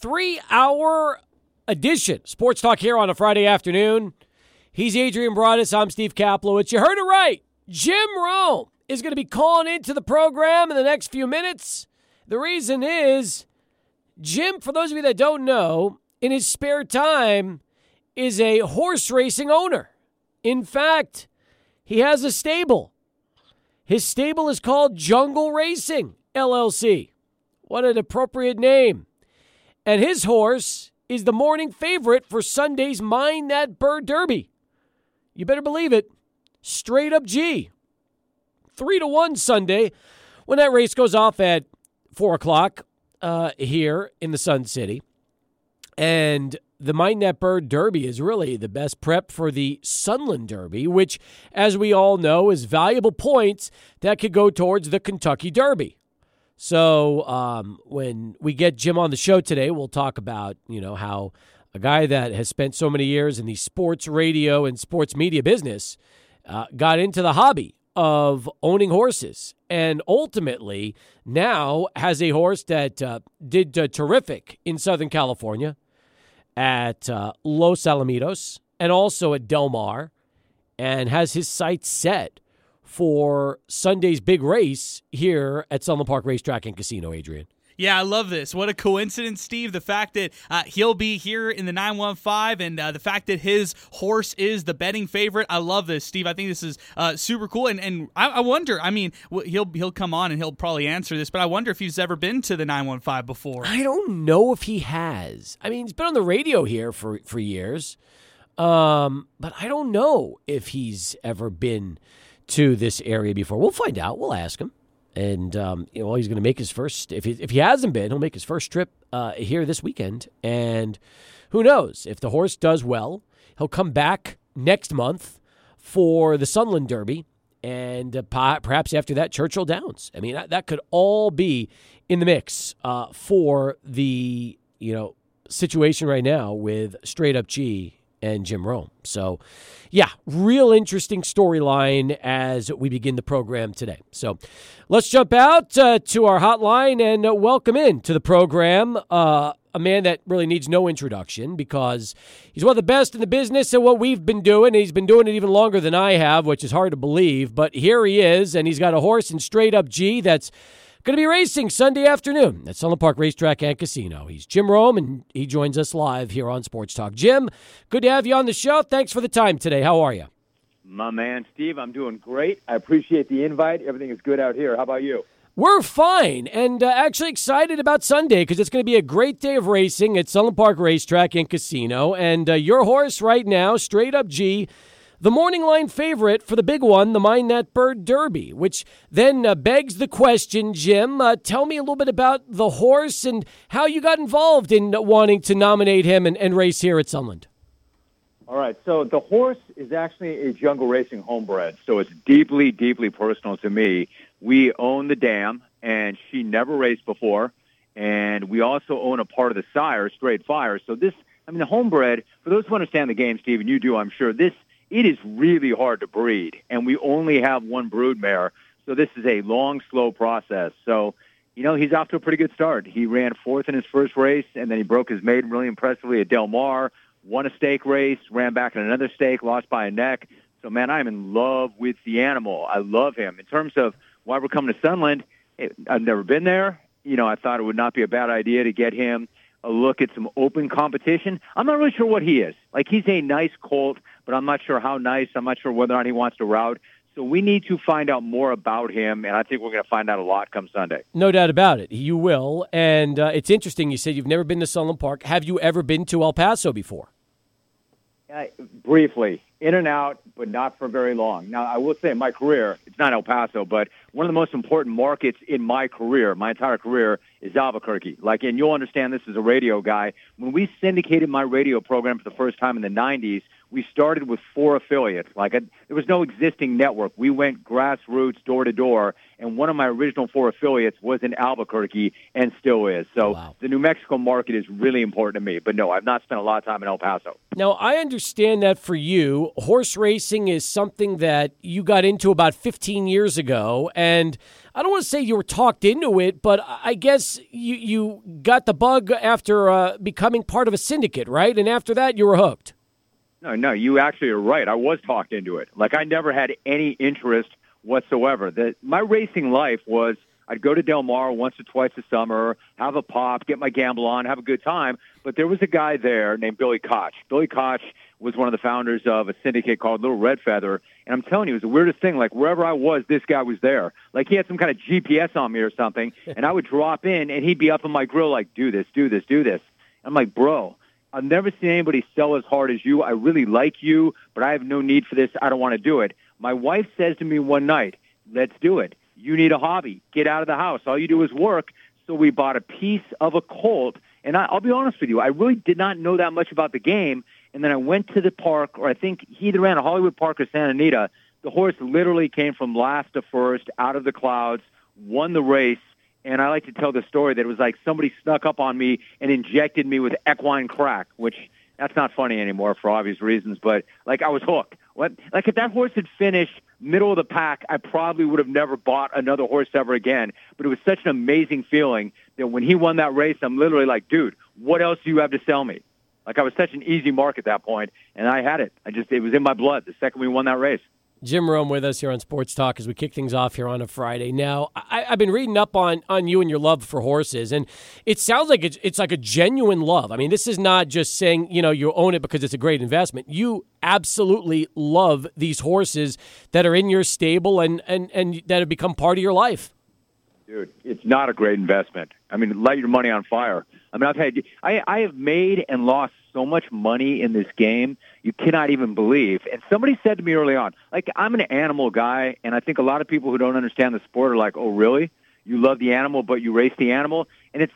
three hour edition. Sports Talk here on a Friday afternoon. He's Adrian Broadus. I'm Steve Kaplowitz. You heard it right. Jim Rome is going to be calling into the program in the next few minutes. The reason is Jim, for those of you that don't know, in his spare time, is a horse racing owner. In fact, he has a stable. His stable is called Jungle Racing LLC. What an appropriate name. And his horse is the morning favorite for Sunday's Mine That Bird Derby. You better believe it. Straight up G. Three to one Sunday when that race goes off at four o'clock uh, here in the Sun City. And the Mine That Bird Derby is really the best prep for the Sunland Derby, which, as we all know, is valuable points that could go towards the Kentucky Derby. So um, when we get Jim on the show today, we'll talk about you know how a guy that has spent so many years in the sports radio and sports media business uh, got into the hobby of owning horses and ultimately now has a horse that uh, did uh, terrific in Southern California at uh, Los Alamitos and also at Del Mar and has his sights set for Sunday's big race here at Sunland Park Racetrack and Casino, Adrian. Yeah, I love this. What a coincidence, Steve. The fact that uh, he'll be here in the 915 and uh, the fact that his horse is the betting favorite. I love this, Steve. I think this is uh, super cool. And, and I, I, wonder, I mean, he'll, he'll come on and he'll probably answer this, but I wonder if he's ever been to the 915 before. I don't know if he has. I mean, he's been on the radio here for, for years, um, but I don't know if he's ever been to this area before. We'll find out. We'll ask him. And um, you know, he's going to make his first. If he, if he hasn't been, he'll make his first trip uh, here this weekend. And who knows if the horse does well, he'll come back next month for the Sunland Derby, and uh, perhaps after that, Churchill Downs. I mean, that, that could all be in the mix uh, for the you know situation right now with Straight Up G and Jim Rome. So, yeah, real interesting storyline as we begin the program today. So, let's jump out uh, to our hotline and uh, welcome in to the program uh, a man that really needs no introduction because he's one of the best in the business at what we've been doing. He's been doing it even longer than I have, which is hard to believe. But here he is, and he's got a horse in straight up G that's Going to be racing Sunday afternoon at Sunland Park Racetrack and Casino. He's Jim Rome, and he joins us live here on Sports Talk. Jim, good to have you on the show. Thanks for the time today. How are you? My man, Steve, I'm doing great. I appreciate the invite. Everything is good out here. How about you? We're fine and uh, actually excited about Sunday because it's going to be a great day of racing at Sunland Park Racetrack and Casino. And uh, your horse right now, Straight Up G, the morning line favorite for the big one, the Mine That Bird Derby, which then uh, begs the question, Jim. Uh, tell me a little bit about the horse and how you got involved in wanting to nominate him and, and race here at Sunland. All right, so the horse is actually a jungle racing homebred, so it's deeply, deeply personal to me. We own the dam, and she never raced before, and we also own a part of the sire, Straight Fire. So this, I mean, the homebred. For those who understand the game, Steve, and you do, I'm sure. This it is really hard to breed, and we only have one brood mare. So this is a long, slow process. So, you know, he's off to a pretty good start. He ran fourth in his first race, and then he broke his maiden really impressively at Del Mar, won a stake race, ran back in another stake, lost by a neck. So, man, I'm in love with the animal. I love him. In terms of why we're coming to Sunland, I've never been there. You know, I thought it would not be a bad idea to get him a look at some open competition. I'm not really sure what he is. Like he's a nice colt, but I'm not sure how nice. I'm not sure whether or not he wants to route. So we need to find out more about him, and I think we're going to find out a lot come Sunday. No doubt about it. You will. And uh, it's interesting. You said you've never been to Sunland Park. Have you ever been to El Paso before? Uh, briefly, in and out, but not for very long. Now, I will say in my career, it's not El Paso, but one of the most important markets in my career, my entire career, is Albuquerque. Like, and you'll understand this as a radio guy. When we syndicated my radio program for the first time in the 90s, we started with four affiliates. Like a, there was no existing network. We went grassroots, door to door, and one of my original four affiliates was in Albuquerque and still is. So Wow. the New Mexico market is really important to me. But no, I've not spent a lot of time in El Paso. Now, I understand that for you, horse racing is something that you got into about 15 years ago. And I don't want to say you were talked into it, but I guess you, you got the bug after uh, becoming part of a syndicate, right? And after that, you were hooked. No, no, you actually are right. I was talked into it. Like I never had any interest whatsoever. That my racing life was I'd go to Del Mar once or twice a summer, have a pop, get my gamble on, have a good time. But there was a guy there named Billy Koch. Billy Koch was one of the founders of a syndicate called Little Red Feather. And I'm telling you, it was the weirdest thing. Like wherever I was, this guy was there. Like he had some kind of GPS on me or something. And I would drop in and he'd be up on my grill like, do this, do this, do this. I'm like, bro, I've never seen anybody sell as hard as you. I really like you, but I have no need for this. I don't want to do it. My wife says to me one night, let's do it. You need a hobby. Get out of the house. All you do is work. So we bought a piece of a Colt. And I, I'll be honest with you, I really did not know that much about the game. And then I went to the park, or I think he either ran a Hollywood Park or Santa Anita. The horse literally came from last to first, out of the clouds, won the race. And I like to tell the story that it was like somebody snuck up on me and injected me with equine crack, which that's not funny anymore for obvious reasons. But like I was hooked. What? Like if that horse had finished middle of the pack, I probably would have never bought another horse ever again. But it was such an amazing feeling that when he won that race, I'm literally like, dude, what else do you have to sell me? Like I was such an easy mark at that point, and I had it. I just it was in my blood the second we won that race. Jim Rome with us here on Sports Talk as we kick things off here on a Friday. Now, I, I've been reading up on on you and your love for horses, and it sounds like it's, it's like a genuine love. I mean, this is not just saying you know you own it because it's a great investment. You absolutely love these horses that are in your stable and and and that have become part of your life. Dude, it's not a great investment. I mean, light your money on fire. I mean, I've had I I have made and lost so much money in this game you cannot even believe. And somebody said to me early on, like I'm an animal guy, and I think a lot of people who don't understand the sport are like, "Oh, really? You love the animal, but you race the animal?" And it's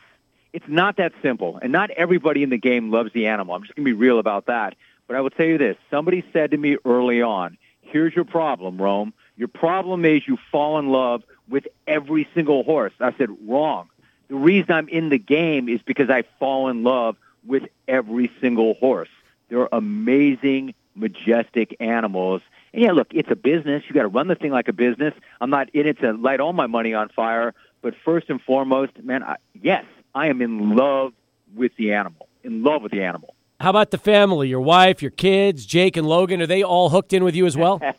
it's not that simple. And not everybody in the game loves the animal. I'm just going to be real about that. But I will tell you this: somebody said to me early on, "Here's your problem, Rome. Your problem is you fall in love with every single horse." I said, "Wrong. The reason I'm in the game is because I fall in love with every single horse. They're amazing, majestic animals. And yeah, look, it's a business. You got to run the thing like a business. I'm not in it to light all my money on fire, but first and foremost, man, I, yes, I am in love with the animal. In love with the animal. How about the family? Your wife, your kids, Jake and Logan, are they all hooked in with you as well?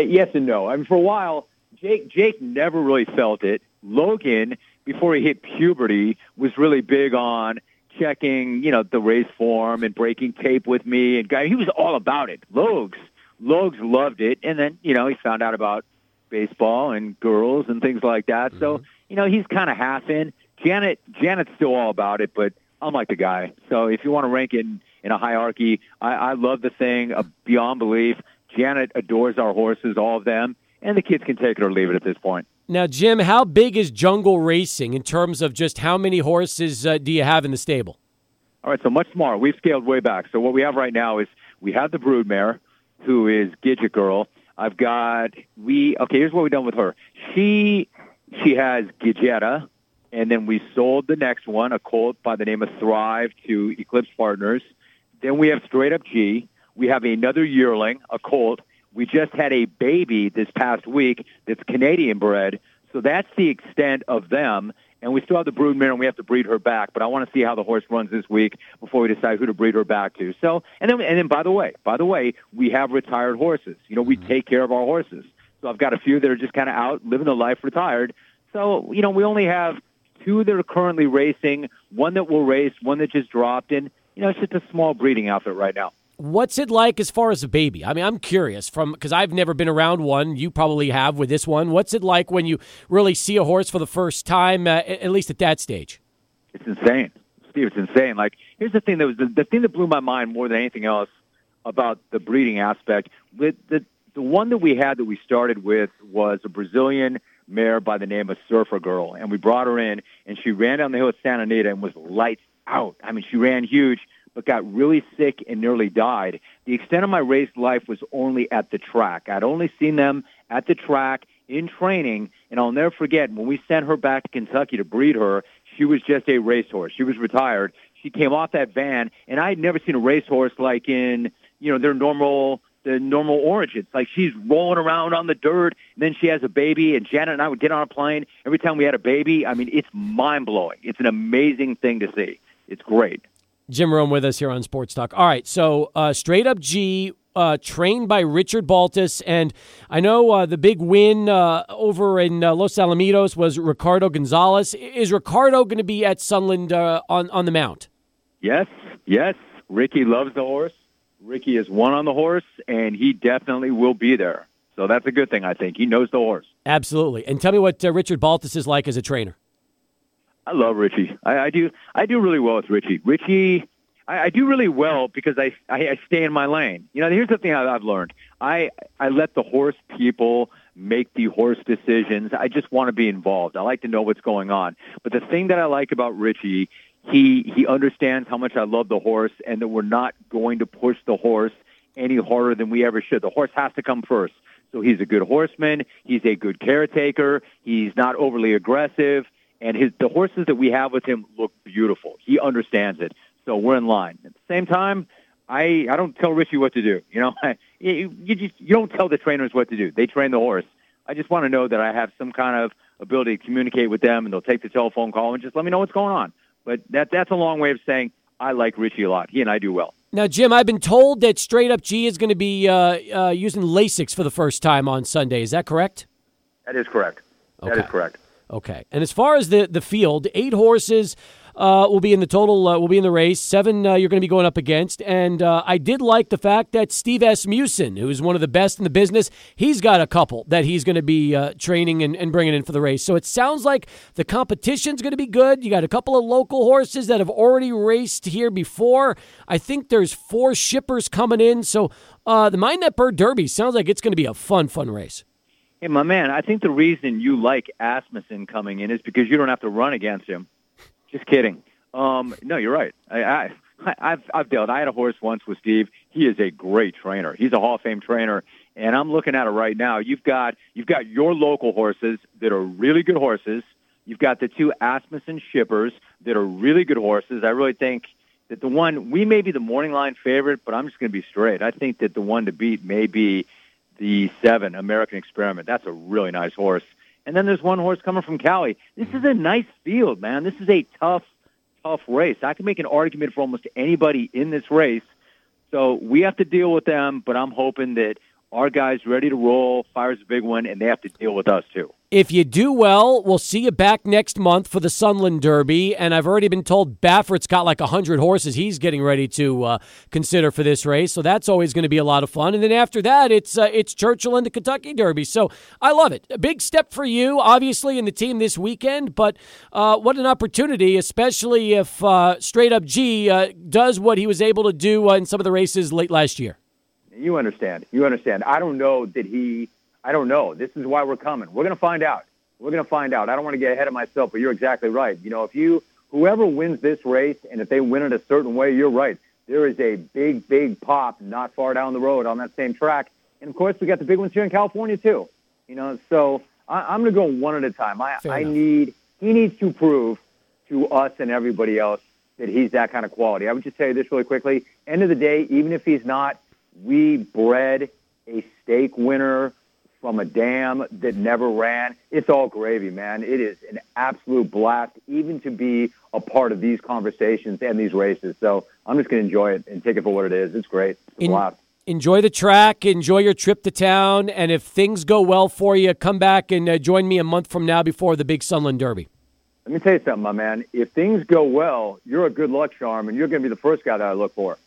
Yes and no. I mean, for a while, Jake Jake never really felt it. Logan, before he hit puberty, was really big on checking, you know, the race form and breaking tape with me, and guy, he was all about it. Logs, Logs loved it, and then you know he found out about baseball and girls and things like that. So you know he's kind of half in. Janet Janet's still all about it, but I'm like the guy. So if you want to rank in, in a hierarchy, I, I love the thing uh, beyond belief. Janet adores our horses, all of them, and the kids can take it or leave it at this point. Now, Jim, how big is jungle racing in terms of just how many horses uh, do you have in the stable? All right, so much smaller. We've scaled way back. So what we have right now is we have the broodmare, who is Gidget Girl. I've got we okay. Here's what we've done with her. She she has Gidgetta, and then we sold the next one, a colt by the name of Thrive, to Eclipse Partners. Then we have Straight Up G. We have another yearling, a colt. We just had a baby this past week that's Canadian bred. So that's the extent of them. And we still have the broodmare, and we have to breed her back. But I want to see how the horse runs this week before we decide who to breed her back to. So, and then, and then, by the way, by the way, we have retired horses. You know, we mm-hmm. take care of our horses. So I've got a few that are just kind of out living a life retired. So, you know, we only have two that are currently racing, one that will race, one that just dropped, and you know, it's just a small breeding outfit right now. What's it like as far as a baby? I mean, I'm curious from because I've never been around one. You probably have with this one. What's it like when you really see a horse for the first time, uh, at least at that stage? It's insane, Steve. It's insane. Like, here's the thing that was the, the thing that blew my mind more than anything else about the breeding aspect. With the the one that we had that we started with was a Brazilian mare by the name of Surfer Girl, and we brought her in, and she ran down the hill at Santa Anita and was lights out. I mean, she ran huge, but got really sick and nearly died. The extent of my race life was only at the track. I'd only seen them at the track in training, and I'll never forget when we sent her back to Kentucky to breed her. She was just a racehorse. She was retired. She came off that van, and I had never seen a racehorse like in you know their normal the normal origins. Like she's rolling around on the dirt, and then she has a baby, and Janet and I would get on a plane every time we had a baby. I mean, it's mind blowing. It's an amazing thing to see. It's great. Jim Rome with us here on Sports Talk. All right, so uh, straight up G. Uh, trained by Richard Baltas, and I know uh, the big win uh, over in uh, Los Alamitos was Ricardo Gonzalez. Is Ricardo going to be at Sunland uh, on on the mount? Yes, yes. Ricky loves the horse. Ricky is one on the horse, and he definitely will be there. So that's a good thing, I think. He knows the horse. Absolutely. And tell me what uh, Richard Baltas is like as a trainer. I love Richie. I, I do. I do really well with Richie. Richie, I, I do really well because I, I I stay in my lane. You know, here's the thing I, I've learned. I I let the horse people make the horse decisions. I just want to be involved. I like to know what's going on. But the thing that I like about Richie he he understands how much I love the horse and that we're not going to push the horse any harder than we ever should. The horse has to come first. So he's a good horseman. He's a good caretaker. He's not overly aggressive, and his the horses that we have with him look beautiful. He understands it. So we're in line. At the same time, I I don't tell Richie what to do. You know, you you just you don't tell the trainers what to do. They train the horse. I just want to know that I have some kind of ability to communicate with them, and they'll take the telephone call and just let me know what's going on. But that that's a long way of saying I like Richie a lot. He and I do well. Now, Jim, I've been told that Straight Up G is going to be uh, uh, using Lasix for the first time on Sunday. Is that correct? That is correct. Okay. That is correct. Okay. And as far as the the field, eight horses uh, will be in the total. Uh, will be in the race. Seven uh, you're going to be going up against. And uh, I did like the fact that Steve Asmussen, who's one of the best in the business, he's got a couple that he's going to be uh, training and, and bringing in for the race. So it sounds like the competition's going to be good. You got a couple of local horses that have already raced here before. I think there's four shippers coming in. So uh, the Mine That Bird Derby sounds like it's going to be a fun, fun race. Hey, my man, I think the reason you like Asmussen coming in is because you don't have to run against him. Just kidding. Um, no, you're right. I, I, I've I've dealt. I had a horse once with Steve. He is a great trainer. He's a Hall of Fame trainer, and I'm looking at it right now. You've got you've got your local horses that are really good horses. You've got the two Asmussen shippers that are really good horses. I really think that the one we may be the morning line favorite, but I'm just going to be straight. I think that the one to beat may be the seven American Experiment. That's a really nice horse. And then there's one horse coming from Cali. This is a nice field, man. This is a tough, tough race. I can make an argument for almost anybody in this race. So we have to deal with them, but I'm hoping that our guys ready to roll, fires a big one, and they have to deal with us too. If you do well, we'll see you back next month for the Sunland Derby. And I've already been told Baffert's got like 100 horses he's getting ready to uh, consider for this race. So that's always going to be a lot of fun. And then after that, it's uh, it's Churchill and the Kentucky Derby. So I love it. A big step for you, obviously, in the team this weekend. But uh, what an opportunity, especially if uh, Straight Up G uh, does what he was able to do uh, in some of the races late last year. You understand. You understand. I don't know that he I don't know. This is why we're coming. We're going to find out. We're going to find out. I don't want to get ahead of myself, but you're exactly right. You know, if you, whoever wins this race, and if they win it a certain way, you're right. There is a big, big pop not far down the road on that same track. And of course, we got the big ones here in California too. You know, so I, I'm going to go one at a time. I, I need, he needs to prove to us and everybody else that he's that kind of quality. I would just tell you this really quickly. End of the day, even if he's not, we bred a stake winner from a dam that never ran. It's all gravy, man. It is an absolute blast, even to be a part of these conversations and these races. So I'm just going to enjoy it and take it for what it is. It's great. It's a In- blast. Enjoy the track, enjoy your trip to town, and if things go well for you, come back and uh, join me a month from now before the big Sunland Derby. Let me tell you something, my man. If things go well, you're a good luck charm, and you're going to be the first guy that I look for.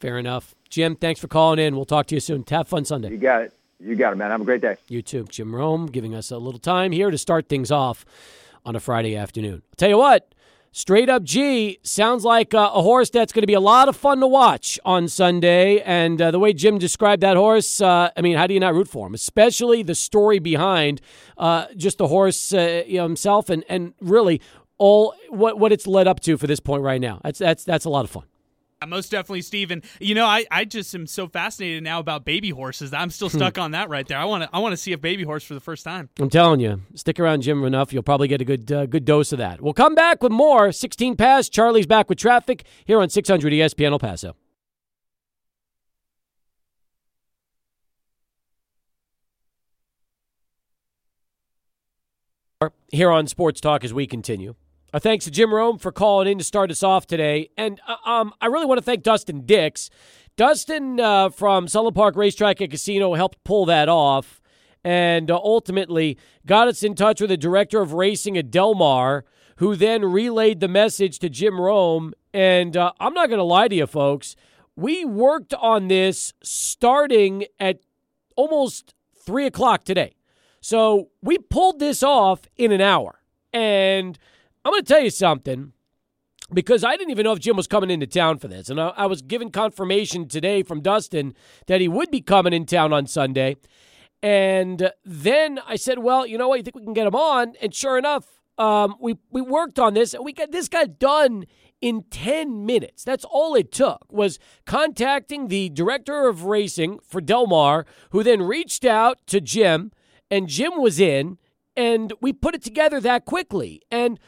Fair enough. Jim, thanks for calling in. We'll talk to you soon. Have fun Sunday. You got it. You got it, man. Have a great day. You too. Jim Rome giving us a little time here to start things off on a Friday afternoon. I'll tell you what, Straight Up G sounds like uh, a horse that's going to be a lot of fun to watch on Sunday. And uh, the way Jim described that horse, uh, I mean, how do you not root for him? Especially the story behind uh, just the horse uh, you know, himself and, and really all what, what it's led up to for this point right now. That's, that's, that's a lot of fun. Most definitely, Steven. You know, I, I just am so fascinated now about baby horses. I'm still stuck on that right there. I want to I want to see a baby horse for the first time. I'm telling you, stick around Jim enough, you'll probably get a good uh, good dose of that. We'll come back with more. 16 pass. Charlie's back with traffic here on 600 ESPN El Paso. Here on Sports Talk as we continue. Uh, thanks to Jim Rome for calling in to start us off today. And uh, um, I really want to thank Dustin Dix. Dustin uh, from Sunland Park Racetrack and Casino helped pull that off and uh, ultimately got us in touch with the director of racing at Del Mar, who then relayed the message to Jim Rome. And uh, I'm not going to lie to you, folks. We worked on this starting at almost 3 o'clock today. So we pulled this off in an hour. And – I'm going to tell you something because I didn't even know if Jim was coming into town for this. And I, I, was given confirmation today from Dustin that he would be coming in town on Sunday. And then I said, well, you know what? You think we can get him on? And sure enough, um, we, we worked on this and we got this got done in 10 minutes. That's all it took was contacting the director of racing for Del Mar, who then reached out to Jim and Jim was in and we put it together that quickly. And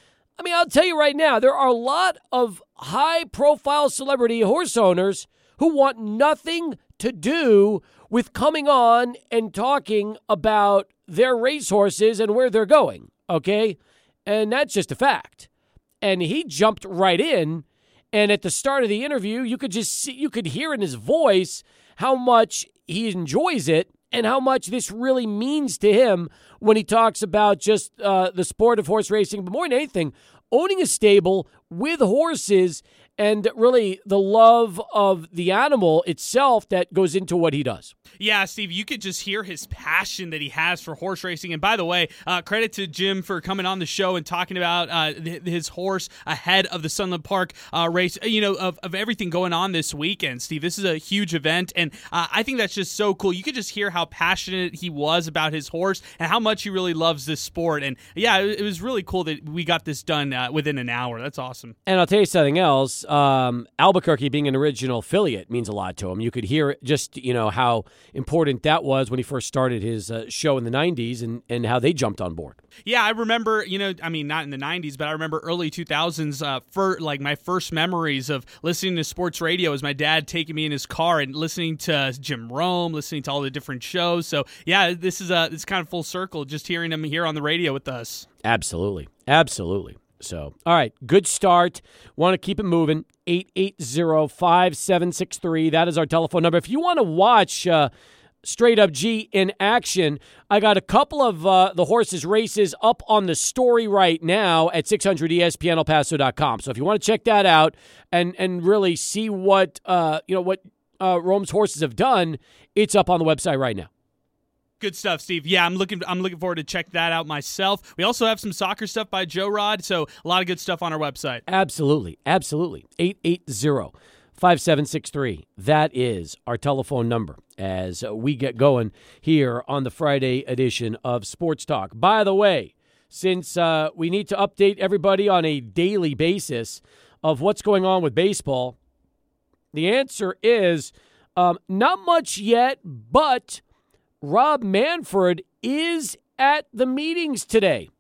I mean, I'll tell you right now, there are a lot of high profile celebrity horse owners who want nothing to do with coming on and talking about their racehorses and where they're going. Okay. And that's just a fact. And he jumped right in. And at the start of the interview, you could just see, you could hear in his voice how much he enjoys it and how much this really means to him when he talks about just uh, the sport of horse racing, but more than anything, owning a stable with horses and really the love of the animal itself that goes into what he does. Yeah, Steve, you could just hear his passion that he has for horse racing. And by the way, uh, credit to Jim for coming on the show and talking about uh, his horse ahead of the Sunland Park uh, race. You know, of, of everything going on this weekend, Steve. This is a huge event, and uh, I think that's just so cool. You could just hear how passionate he was about his horse and how much he really loves this sport. And yeah, it, it was really cool that we got this done uh, within an hour. That's awesome. And I'll tell you something else. Um, Albuquerque being an original affiliate means a lot to him. You could hear just you know how important that was when he first started his uh, show in the 90s and, and how they jumped on board. Yeah, I remember, you know, I mean, not in the 90s, but I remember early 2000s, uh, for like my first memories of listening to sports radio was my dad taking me in his car and listening to Jim Rome, listening to all the different shows. So, yeah, this is a, it's kind of full circle just hearing him here on the radio with us. Absolutely. Absolutely. So, all right, good start. Want to keep it moving. 880-5763. That is our telephone number. If you want to watch uh, Straight Up G in action, I got a couple of uh, the horses races up on the story right now at 600ESPNElPaso.com. So if you want to check that out and and really see what uh, you know what uh, Rome's horses have done, it's up on the website right now. Good stuff, Steve. Yeah, I'm looking. I'm looking forward to check that out myself. We also have some soccer stuff by Joe Rod, so a lot of good stuff on our website. Absolutely, absolutely. 880 5763. That is our telephone number as we get going here on the Friday edition of Sports Talk. By the way, since uh, we need to update everybody on a daily basis of what's going on with baseball, the answer is um, not much yet, but Rob Manfred is at the meetings today.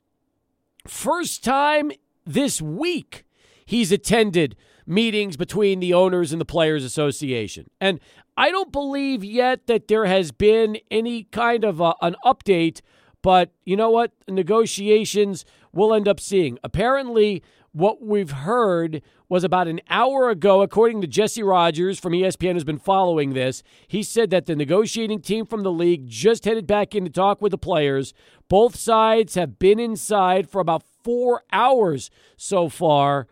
First time this week he's attended meetings between the owners and the Players Association. And I don't believe yet that there has been any kind of a, an update, but you know what? Negotiations we'll end up seeing. Apparently, what we've heard was about an hour ago, according to Jesse Rogers from ESPN, who's been following this. He said that the negotiating team from the league just headed back in to talk with the players. Both sides have been inside for about four hours so far,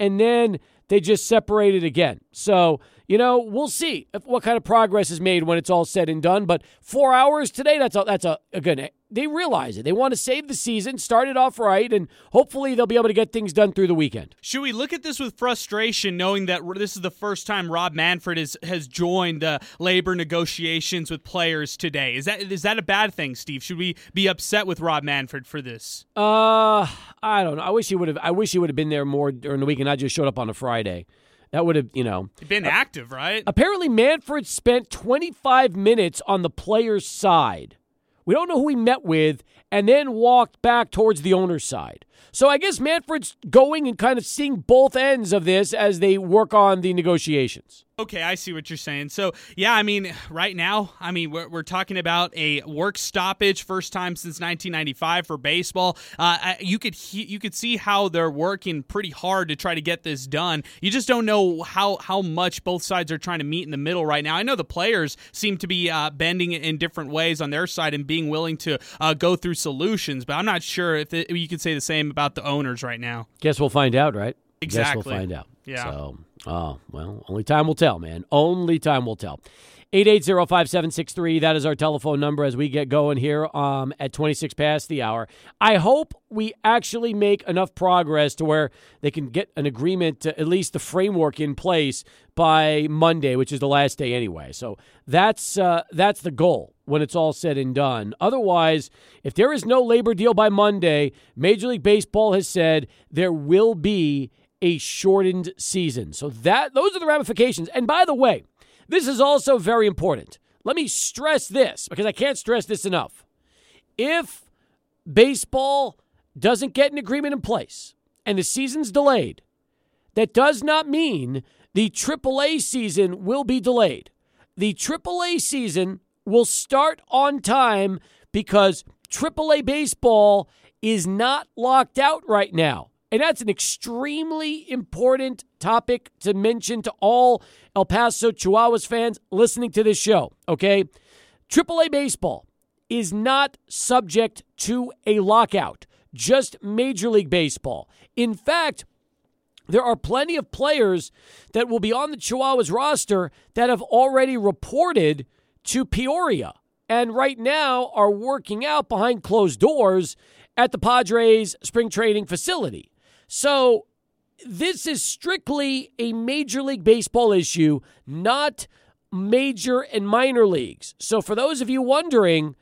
and then they just separated again. So, you know, we'll see if, what kind of progress is made when it's all said and done. But four hours today, that's a, that's a, a good they realize it. They want to save the season, start it off right, and hopefully they'll be able to get things done through the weekend. Should we look at this with frustration, knowing that this is the first time Rob Manfred is, has joined the labor negotiations with players today? Is that is that a bad thing, Steve? Should we be upset with Rob Manfred for this? Uh, I don't know. I wish he would have. I wish he would have been there more during the week and not just showed up on a Friday That would have, you know, been active, right? Apparently, Manfred spent 25 minutes on the player's side. We don't know who he met with, and then walked back towards the owner's side. So I guess Manfred's going and kind of seeing both ends of this as they work on the negotiations. Okay, I see what you're saying. So, yeah, I mean, right now, I mean, we're, we're talking about a work stoppage, first time since 1995 for baseball. Uh, you could he, you could see how they're working pretty hard to try to get this done. You just don't know how how much both sides are trying to meet in the middle right now. I know the players seem to be uh, bending in different ways on their side and being willing to uh, go through solutions, but I'm not sure if it, you could say the same about the owners right now. Guess we'll find out, right? Exactly. Guess we'll find out. Yeah. So, oh, well, only time will tell, man. Only time will tell. 880-5763, that is our telephone number as we get going here um, at 26 past the hour. I hope we actually make enough progress to where they can get an agreement, to, at least the framework in place by Monday, which is the last day anyway. So that's uh, that's the goal when it's all said and done. Otherwise, if there is no labor deal by Monday, Major League Baseball has said there will be a shortened season. So that those are the ramifications. And by the way, this is also very important. Let me stress this because I can't stress this enough. If baseball doesn't get an agreement in place and the season's delayed, that does not mean the AAA season will be delayed. The AAA season will start on time because AAA baseball is not locked out right now. And that's an extremely important topic to mention to all El Paso Chihuahuas fans listening to this show, okay? AAA baseball is not subject to a lockout, just Major League Baseball. In fact, there are plenty of players that will be on the Chihuahuas roster that have already reported to Peoria and right now are working out behind closed doors at the Padres spring training facility. So this is strictly a Major League Baseball issue, not major and minor leagues. So for those of you wondering,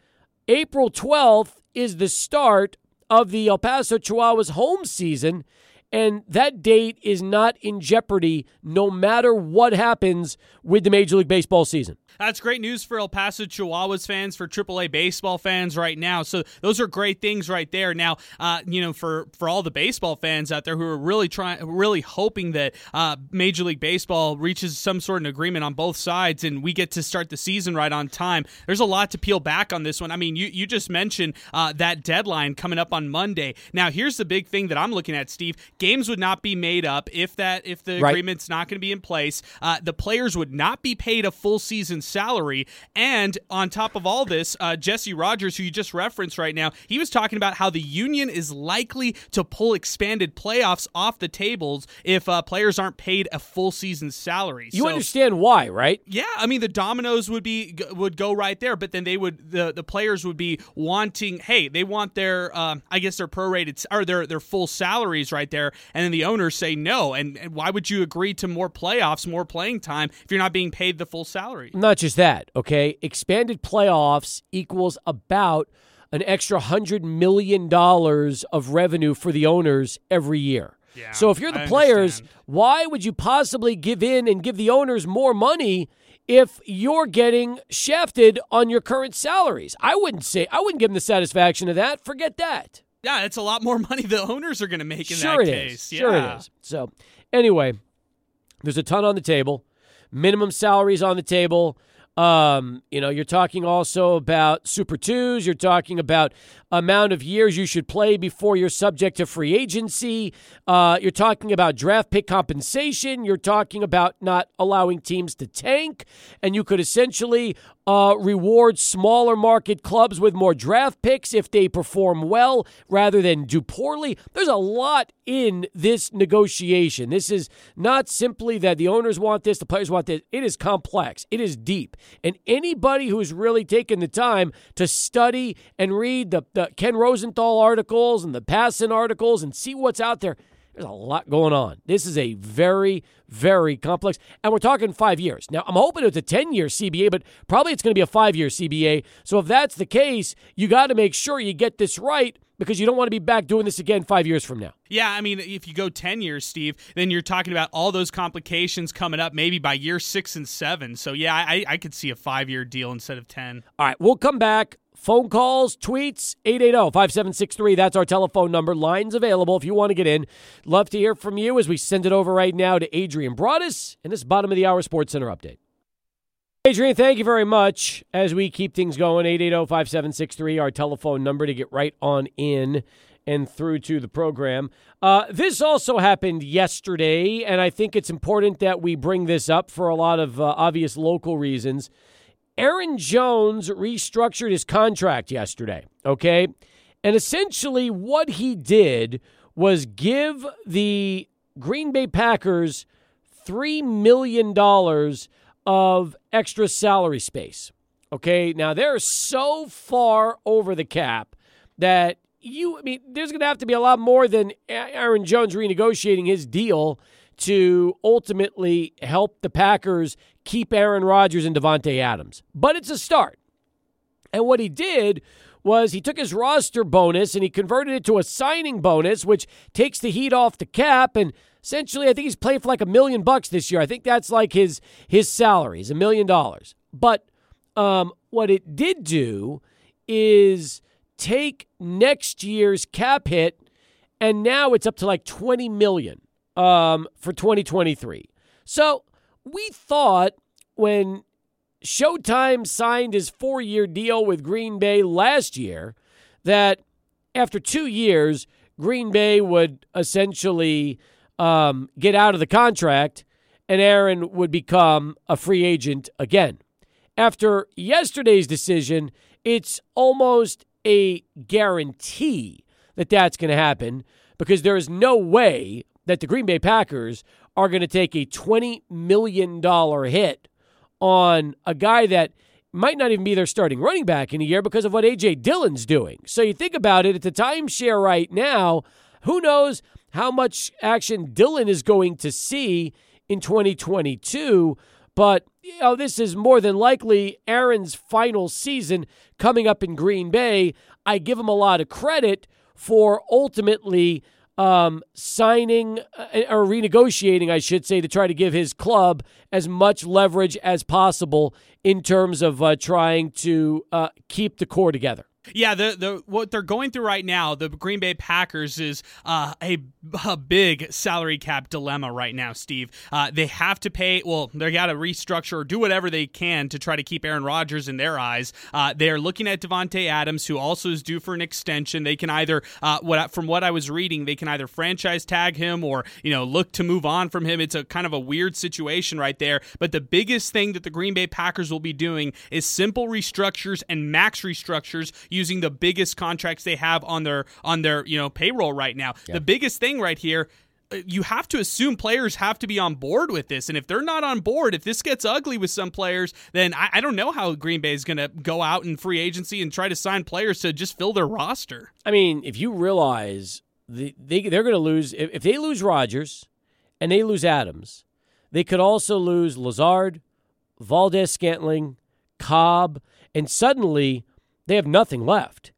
April 12th is the start of the El Paso Chihuahuas home season, and that date is not in jeopardy no matter what happens with the Major League Baseball season. That's great news for El Paso Chihuahuas fans, for AAA baseball fans right now. So those are great things right there. Now, uh, you know, for for all the baseball fans out there who are really trying, really hoping that uh, Major League Baseball reaches some sort of agreement on both sides and we get to start the season right on time. There's a lot to peel back on this one. I mean, you you just mentioned uh, that deadline coming up on Monday. Now, here's the big thing that I'm looking at, Steve. Games would not be made up if that if the right. agreement's not going to be in place. Uh, the players would not be paid a full season salary. And on top of all this, uh, Jesse Rogers, who you just referenced right now, he was talking about how the union is likely to pull expanded playoffs off the tables if uh, players aren't paid a full season salary. You so, understand why, right? Yeah, I mean the dominoes would be would go right there, but then they would the the players would be wanting, hey, they want their uh, I guess their prorated or their their full salaries right there, and then the owners say no. And, and why would you agree to more playoffs, more playing time if you're not being paid the full salary? Not just that, okay? Expanded playoffs equals about an extra $100 million of revenue for the owners every year. Yeah, so if you're the I players, understand. why would you possibly give in and give the owners more money if you're getting shafted on your current salaries? I wouldn't say I wouldn't give them the satisfaction of that. Forget that. Yeah, it's a lot more money the owners are going to make in sure that case. Is. Sure it is. So, anyway, there's a ton on the table. Minimum salaries on the table. Um, you know, you're talking also about Super Twos. You're talking about amount of years you should play before you're subject to free agency. Uh, you're talking about draft pick compensation. You're talking about not allowing teams to tank, and you could essentially uh, reward smaller market clubs with more draft picks if they perform well rather than do poorly. There's a lot in this negotiation. This is not simply that the owners want this, the players want this. It is complex, it is deep. And anybody who's really taken the time to study and read the, the Ken Rosenthal articles and the Passan articles and see what's out there, there's a lot going on. This is a very, very complex, and we're talking five years. Now, I'm hoping it's a 10 year CBA, but probably it's going to be a five year CBA. So if that's the case, you got to make sure you get this right because you don't want to be back doing this again five years from now. Yeah, I mean, if you go 10 years, Steve, then you're talking about all those complications coming up maybe by year six and seven. So, yeah, I, I could see a five year deal instead of 10. All right, we'll come back. Phone calls, tweets, 880-5763. That's our telephone number. Lines available if you want to get in. Love to hear from you as we send it over right now to Adrian Broadus in this bottom of the hour Sports Center update. Adrian, thank you very much. As we keep things going, 880-5763, our telephone number to get right on in and through to the program. Uh, this also happened yesterday, and I think it's important that we bring this up for a lot of uh, obvious local reasons. Aaron Jones restructured his contract yesterday, okay? And essentially, what he did was give the Green Bay Packers $3 million of extra salary space. Okay, now they're so far over the cap that you, I mean, there's going to have to be a lot more than Aaron Jones renegotiating his deal to ultimately help the Packers keep Aaron Rodgers and Davante Adams. But it's a start. And what he did was he took his roster bonus and he converted it to a signing bonus, which takes the heat off the cap. And essentially, I think he's playing for like a million bucks this year. I think that's like his his salary is a million dollars. But um, what it did do is take next year's cap hit, and now it's up to like twenty million um, for 2023. So we thought when Showtime signed his four year deal with Green Bay last year that after two years, Green Bay would essentially um, get out of the contract and Aaron would become a free agent again. After yesterday's decision, it's almost a guarantee that that's going to happen because there is no way that the Green Bay Packers are going to take a $20 million hit on a guy that might not even be their starting running back in a year because of what A.J. Dillon's doing. So you think about it, at the timeshare right now, who knows how much action Dillon is going to see in 2022. But you know, this is more than likely Aaron's final season coming up in Green Bay. I give him a lot of credit for ultimately um, signing uh, or renegotiating, I should say, to try to give his club as much leverage as possible in terms of uh, trying to uh, keep the core together. Yeah, the the what they're going through right now, the Green Bay Packers is uh, a, a big salary cap dilemma right now, Steve. Uh, they have to pay. Well, they got to restructure or do whatever they can to try to keep Aaron Rodgers in their eyes. Uh, they are looking at Davante Adams, who also is due for an extension. They can either, uh, what from what I was reading, they can either franchise tag him or you know look to move on from him. It's a kind of a weird situation right there. But the biggest thing that the Green Bay Packers will be doing is simple restructures and max restructures using the biggest contracts they have on their on their you know payroll right now. Yeah. The biggest thing right here uh, you have to assume players have to be on board with this. And if they're not on board, if this gets ugly with some players, then I, I don't know how Green Bay is going to go out in free agency and try to sign players to just fill their roster. I mean, if you realize the, they, they're going to lose, if, if they lose Rodgers and they lose Adams, they could also lose Lazard, Valdes Scantling, Cobb, and suddenly they have nothing left.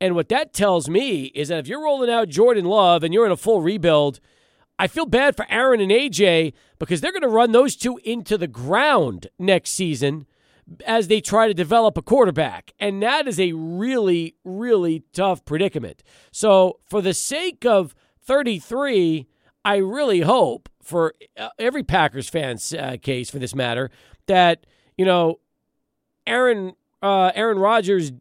And what that tells me is that if you're rolling out Jordan Love and you're in a full rebuild, I feel bad for Aaron and AJ because they're going to run those two into the ground next season as they try to develop a quarterback. And that is a really, really tough predicament. So, for the sake of 33, I really hope for uh, every Packers fan's uh, case for this matter that, you know, Aaron uh, Aaron Rodgers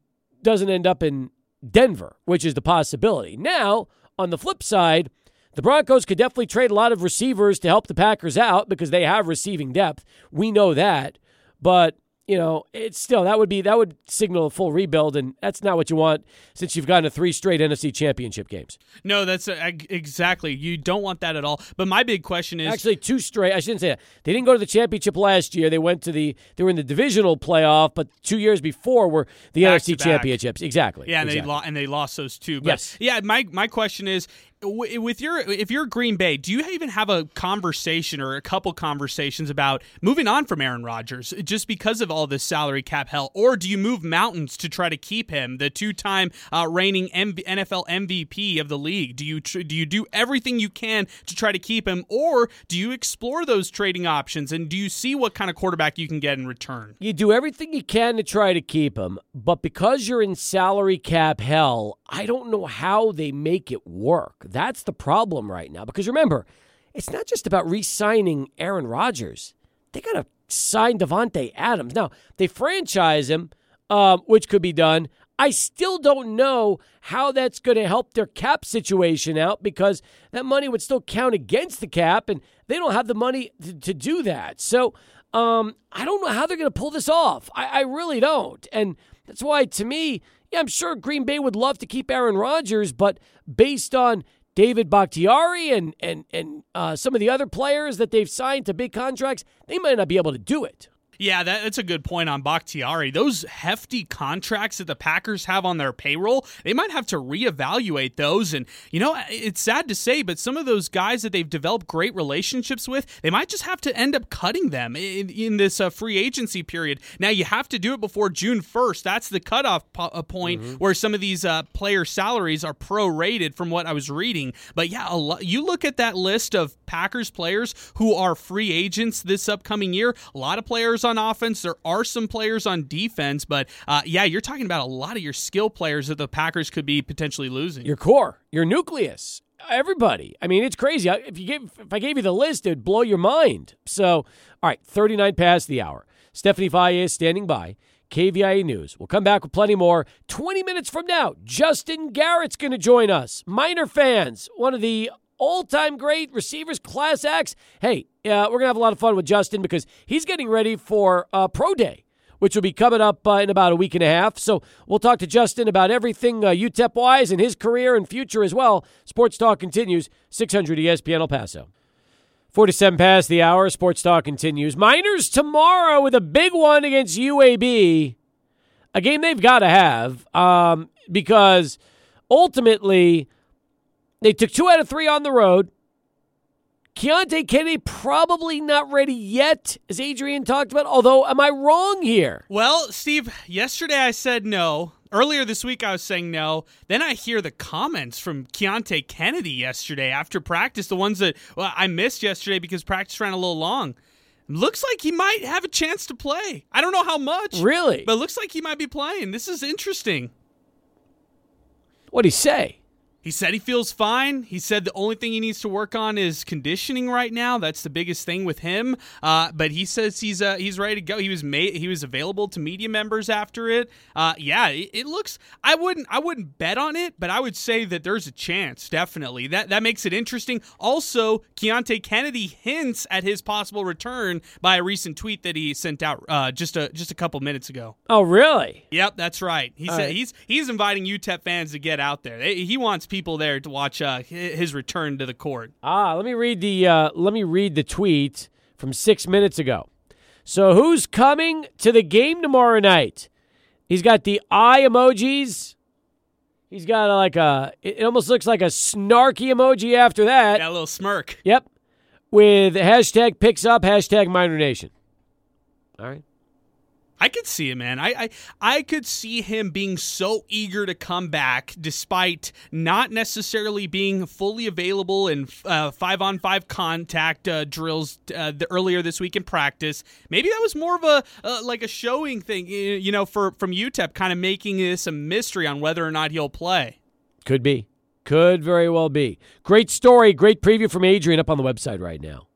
doesn't end up in Denver, which is the possibility. Now, on the flip side, the Broncos could definitely trade a lot of receivers to help the Packers out because they have receiving depth. We know that. But you know, it's still that would be that would signal a full rebuild, and that's not what you want since you've gotten to three straight NFC Championship games. No, that's uh, exactly you don't want that at all. But my big question is actually two straight. I shouldn't say that they didn't go to the championship last year. They went to the they were in the divisional playoff, but two years before were the NFC championships. Exactly. Yeah, and exactly. they lo- and they lost those two. But yes. Yeah. My my question is with your if you're Green Bay, do you even have a conversation or a couple conversations about moving on from Aaron Rodgers just because of all this salary cap hell, or do you move mountains to try to keep him, the two-time uh, reigning NFL MVP of the league? Do you tr- do you do everything you can to try to keep him, or do you explore those trading options and do you see what kind of quarterback you can get in return? You do everything you can to try to keep him, but because you're in salary cap hell, I don't know how they make it work. That's the problem right now. Because remember, it's not just about re signing Aaron Rodgers, they got to sign Davante Adams. Now, they franchise him, um, which could be done. I still don't know how that's going to help their cap situation out because that money would still count against the cap, and they don't have the money to, to do that. So um, I don't know how they're going to pull this off. I, I really don't. And that's why, to me, yeah, I'm sure Green Bay would love to keep Aaron Rodgers, but based on David Bakhtiari and and and uh, some of the other players that they've signed to big contracts, they might not be able to do it. Yeah, that, that's a good point on Bakhtiari. Those hefty contracts that the Packers have on their payroll, they might have to reevaluate those. And, you know, it's sad to say, but some of those guys that they've developed great relationships with, they might just have to end up cutting them in, in this uh, free agency period. Now, you have to do it before June 1st. That's the cutoff po- uh, point mm-hmm. where some of these uh, player salaries are prorated from what I was reading. But yeah, lo- you look at that list of Packers players who are free agents this upcoming year, a lot of players on offense. There are some players on defense, but uh, yeah, you're talking about a lot of your skill players that the Packers could be potentially losing. Your core, your nucleus, everybody. I mean, it's crazy. If you gave, if I gave you the list, it'd blow your mind. So, all right, 39 past the hour. Stephanie Valle is standing by. KVIA News. We'll come back with plenty more. 20 minutes from now, Justin Garrett's going to join us. Miner fans, one of the all time great receivers, class acts. Hey, uh, we're going to have a lot of fun with Justin because he's getting ready for uh, Pro Day, which will be coming up uh, in about a week and a half. So we'll talk to Justin about everything uh, UTEP wise and his career and future as well. Sports Talk continues, 600 ESPN El Paso. 47 past the hour. Sports Talk continues. Miners tomorrow with a big one against UAB. A game they've got to have um, because ultimately they took two out of three on the road. Keonte Kennedy probably not ready yet, as Adrian talked about. Although, am I wrong here? Well, Steve, yesterday I said no. Earlier this week I was saying no. Then I hear the comments from Keonte Kennedy yesterday after practice, the ones that well, I missed yesterday because practice ran a little long. Looks like he might have a chance to play. I don't know how much. Really? But looks like he might be playing. This is interesting. What'd he say? He said he feels fine. He said the only thing he needs to work on is conditioning right now. That's the biggest thing with him. Uh, but he says he's uh, he's ready to go. He was made he was available to media members after it. Uh, yeah, it, it, looks. I wouldn't I wouldn't bet on it, but I would say that there's a chance. Definitely that that makes it interesting. Also, Keonte Kennedy hints at his possible return by a recent tweet that he sent out uh, just a just a couple minutes ago. Oh, really? Yep, that's right. He All said right. he's he's inviting UTEP fans to get out there. He wants people there to watch uh, his return to the court. Ah, let me read the uh, let me read the tweet from six minutes ago. So who's coming to the game tomorrow night? He's got the eye emojis. He's got like a. It almost looks like a snarky emoji after that. Got a little smirk. Yep. With hashtag picks up hashtag Miner Nation. All right. I could see it, man. I, I I could see him being so eager to come back, despite not necessarily being fully available in uh, five on five contact uh, drills uh, the, earlier this week in practice. Maybe that was more of a uh, like a showing thing, you know, for from UTEP, kind of making this a mystery on whether or not he'll play. Could be, could very well be. Great story, great preview from Adrian up on the website right now.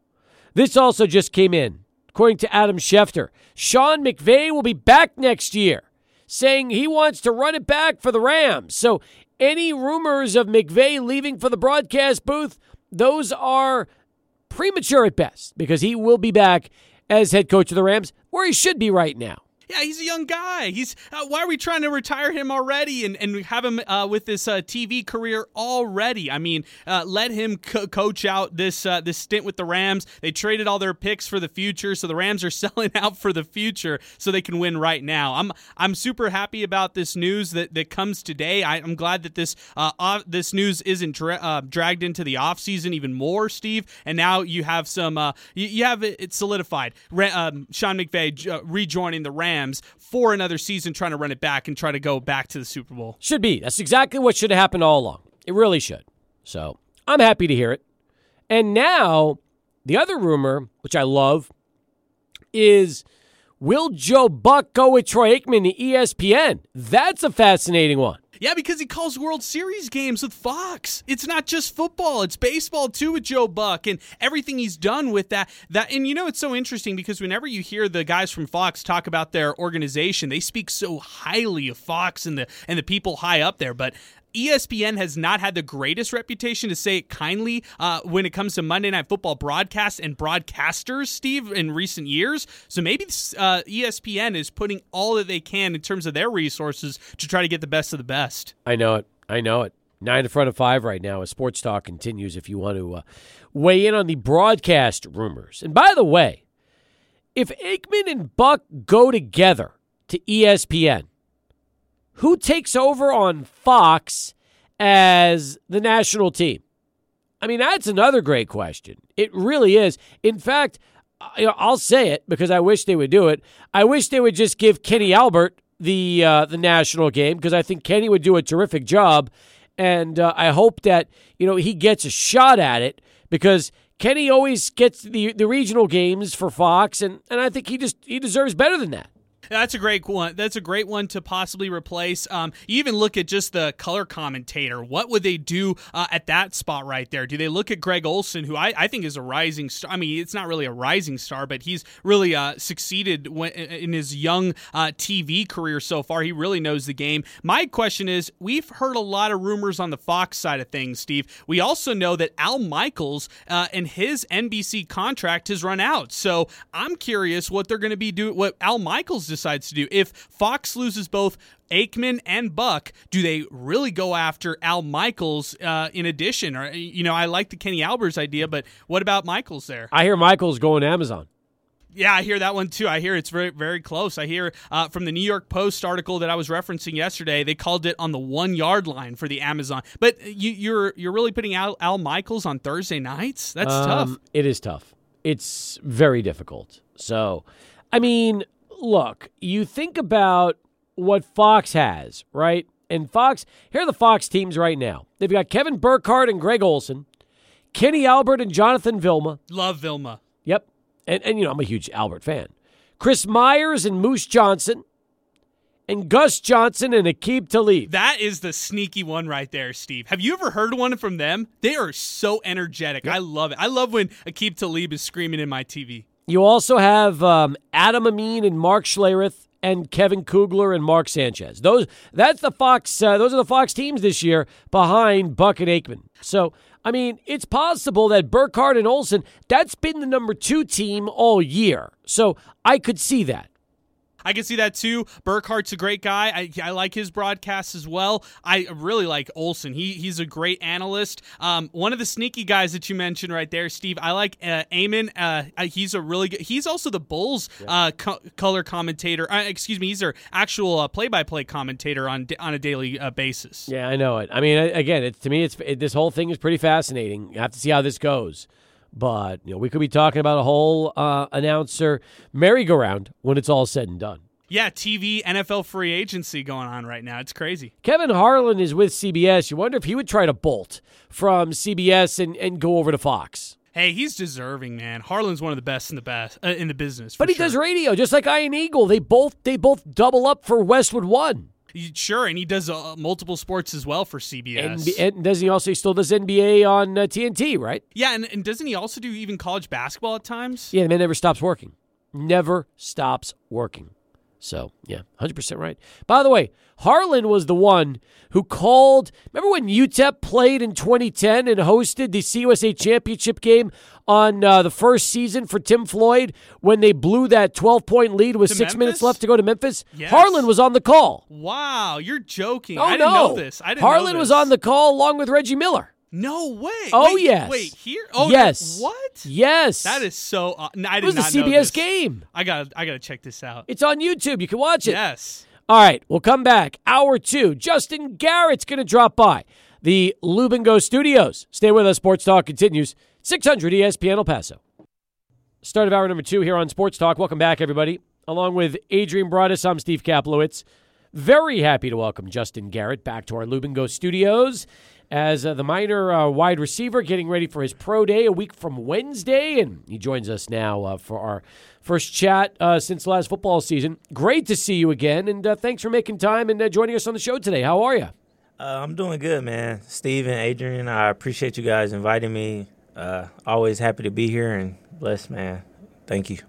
This also just came in. According to Adam Schefter, Sean McVay will be back next year, saying he wants to run it back for the Rams. So, any rumors of McVay leaving for the broadcast booth, those are premature at best because he will be back as head coach of the Rams, where he should be right now. Yeah, he's a young guy. He's uh, why are we trying to retire him already and, and have him uh, with this uh, TV career already? I mean, uh, let him co- coach out this uh, this stint with the Rams. They traded all their picks for the future, so the Rams are selling out for the future so they can win right now. I'm I'm super happy about this news that, that comes today. I, am glad that this uh, this news isn't dra- dragged into the offseason even more, Steve. And now you have some you, you, have it, it solidified. Ra- um, Sean McVay rejoining the Rams for another season, trying to run it back and try to go back to the Super Bowl. Should be. That's exactly what should have happened all along. It really should. So I'm happy to hear it. And now, the other rumor, which I love, is will Joe Buck go with Troy Aikman to ESPN? That's a fascinating one. Yeah, because he calls World Series games with Fox. It's not just football; it's baseball too with Joe Buck and everything he's done with that. That and you know it's so interesting because whenever you hear the guys from Fox talk about their organization, they speak so highly of Fox and the and the people high up there. But ESPN has not had the greatest reputation, to say it kindly, uh, when it comes to Monday Night Football broadcasts and broadcasters, Steve, in recent years. So maybe uh, ESPN is putting all that they can in terms of their resources to try to get the best of the best. I know it. I know it. Nine in front of five right now as Sports Talk continues if you want to uh, weigh in on the broadcast rumors. And by the way, if Aikman and Buck go together to ESPN, who takes over on Fox as the national team? I mean, that's another great question. It really is. In fact, I'll say it because I wish they would do it. I wish they would just give Kenny Albert the uh, the national game because I think Kenny would do a terrific job, and uh, I hope that you know he gets a shot at it because Kenny always gets the the regional games for Fox, and and I think he just he deserves better than that. That's a great one. That's a great one to possibly replace. Um, you even look at just the color commentator. What would they do uh, at that spot right there? Do they look at Greg Olsen, who I, I think is a rising star? I mean, it's not really a rising star, but he's really uh, succeeded when, in his young uh, TV career so far. He really knows the game. My question is we've heard a lot of rumors on the Fox side of things, Steve. We also know that Al Michaels uh, and his NBC contract has run out. So I'm curious what they're going to be doing, what Al Michaels decides to do. If Fox loses both Aikman and Buck, do they really go after Al Michaels uh, in addition? Or you know, I like the Kenny Albert's idea, but what about Michaels there? I hear Michaels going Amazon. Yeah, I hear that one too. I hear it's very, very close. I hear uh, from the New York Post article that I was referencing yesterday, they called it on the one yard line for the Amazon. But you, are you're, you're really putting Al, Al Michaels on Thursday nights. That's um, tough. It is tough. It's very difficult. So, I mean, look, you think about what Fox has, right? And Fox, here are the Fox teams right now. They've got Kevin Burkhardt and Greg Olsen, Kenny Albert and Jonathan Vilma. Love Vilma. Yep. And, and you know, I'm a huge Albert fan. Chris Myers and Moose Johnston, and Gus Johnson and Aqib Talib. That is the sneaky one right there, Steve. Have you ever heard one from them? They are so energetic. Yep. I love it. I love when Aqib Talib is screaming in my TV. You also have um, Adam Amin and Mark Schlereth and Kevin Kugler and Mark Sanchez. Those that's the Fox. Uh, those are the Fox teams this year behind Buck and Aikman. So I mean, it's possible that Burkhardt and Olsen that's been the number two team all year. So I could see that. I can see that too. Burkhardt's a great guy. I, I like his broadcasts as well. I really like Olsen. He he's a great analyst. Um, one of the sneaky guys that you mentioned right there, Steve. I like uh, Amin. Uh, he's a really good. He's also the Bulls uh, co- color commentator. Uh, excuse me. He's their actual uh, play-by-play commentator on on a daily uh, basis. Yeah, I know it. I mean, again, it, to me, it's it, this whole thing is pretty fascinating. You have to see how this goes. But you know, we could be talking about a whole uh, announcer merry-go-round when it's all said and done. Yeah, TV NFL free agency going on right now. It's crazy. Kevin Harlan is with CBS. You wonder if he would try to bolt from CBS and, and go over to Fox. Hey, he's deserving, man. Harlan's one of the best in the best uh, in the business. But he sure. does radio, just like Ian Eagle. They both they both double up for Westwood One. Sure, and he does uh, multiple sports as well for CBS. And, and doesn't he also he still does NBA on uh, TNT, right? Yeah, and, and doesn't he also do even college basketball at times? Yeah, the man never stops working. Never stops working. So, yeah, 100% right. By the way, Harlan was the one who called. Remember when UTEP played in 2010 and hosted the CUSA championship game on uh, the first season for Tim Floyd when they blew that 12 point lead with To six Memphis? minutes left to go to Memphis? Yes. Harlan was on the call. Wow, you're joking. Oh, I didn't no. know this. I didn't know Harlan was on the call along with Reggie Miller. No way. Oh, Wait, yes. Wait, here? Oh, yes. What? Yes. That is so. Uh, no, I It was a not CBS game. I got. I got to check this out. It's on YouTube. You can watch it. Yes. All right, we'll come back. Hour two. Justin Garrett's going to drop by the Lubingo Studios. Stay with us. Sports Talk continues. 600 ESPN El Paso. Start of hour number two here on Sports Talk. Welcome back, everybody. Along with Adrian Broadus, I'm Steve Kaplowitz. Very happy to welcome Justin Garrett back to our Lubingo Studios as uh, the Miner uh, wide receiver getting ready for his pro day a week from Wednesday. And he joins us now uh, for our first chat uh, since last football season. Great to see you again. And uh, thanks for making time and uh, joining us on the show today. How are you? I'm doing good, man. Steve and Adrian, I appreciate you guys inviting me. Always happy to be here and blessed, man. Thank you.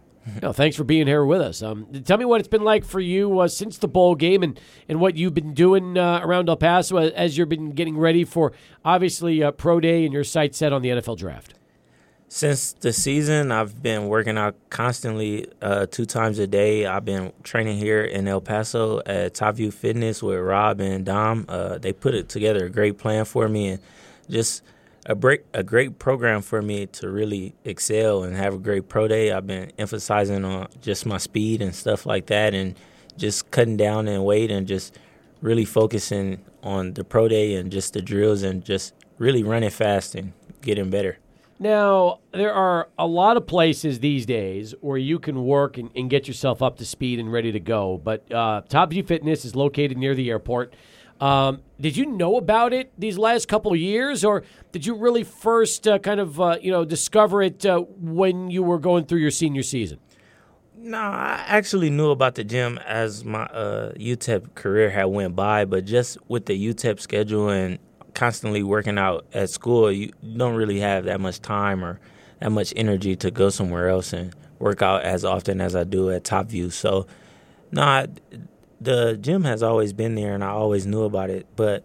No, thanks for being here with us. Um, tell me what it's been like for you uh, since the bowl game and, and what you've been doing uh, around El Paso as- as you've been getting ready for obviously uh, pro day and your sights set on the NFL draft. Since the season, I've been working out constantly, uh, two times a day. I've been training here in El Paso at Top View Fitness with Rob and Dom. Uh, they put it together a great plan for me and just a great a great program for me to really excel and have a great pro day. I've been emphasizing on just my speed and stuff like that, and just cutting down in weight and just really focusing on the pro day and just the drills and just really running fast and getting better. Now, there are a lot of places these days where you can work and, and get yourself up to speed and ready to go, but uh, Top View Fitness is located near the airport. Um, did you know about it these last couple years, or did you really first uh, kind of uh, you know discover it uh, when you were going through your senior season? No, I actually knew about the gym as my uh, UTEP career had went by, but just with the UTEP schedule and constantly working out at school, you don't really have that much time or that much energy to go somewhere else and work out as often as I do at Top View. So, no, I, the gym has always been there, and I always knew about it. But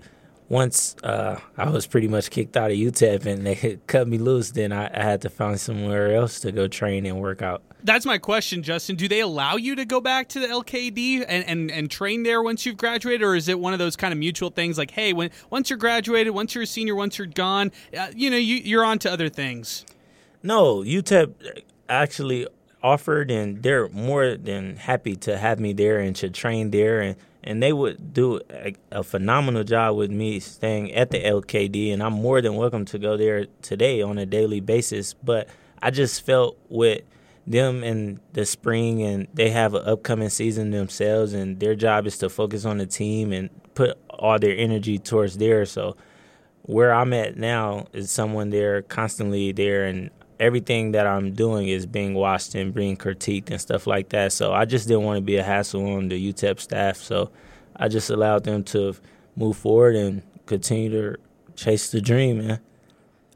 once uh, I was pretty much kicked out of UTEP and they cut me loose, then I, I had to find somewhere else to go train and work out. That's my question, Justin. Do they allow you to go back to the LKD and, and, and train there once you've graduated, or is it one of those kind of mutual things like, hey, when once you're graduated, once you're a senior, once you're gone, uh, you know, you, you're on to other things? No, UTEP actually offered, and they're more than happy to have me there and to train there, and and they would do a, a phenomenal job with me staying at the LKD, and I'm more than welcome to go there today on a daily basis. But I just felt with them in the spring, and they have an upcoming season themselves, and their job is to focus on the team and put all their energy towards there. So where I'm at now is someone there constantly there and everything that I'm doing is being watched and being critiqued and stuff like that. So I just didn't want to be a hassle on the UTEP staff. So I just allowed them to move forward and continue to chase the dream, man.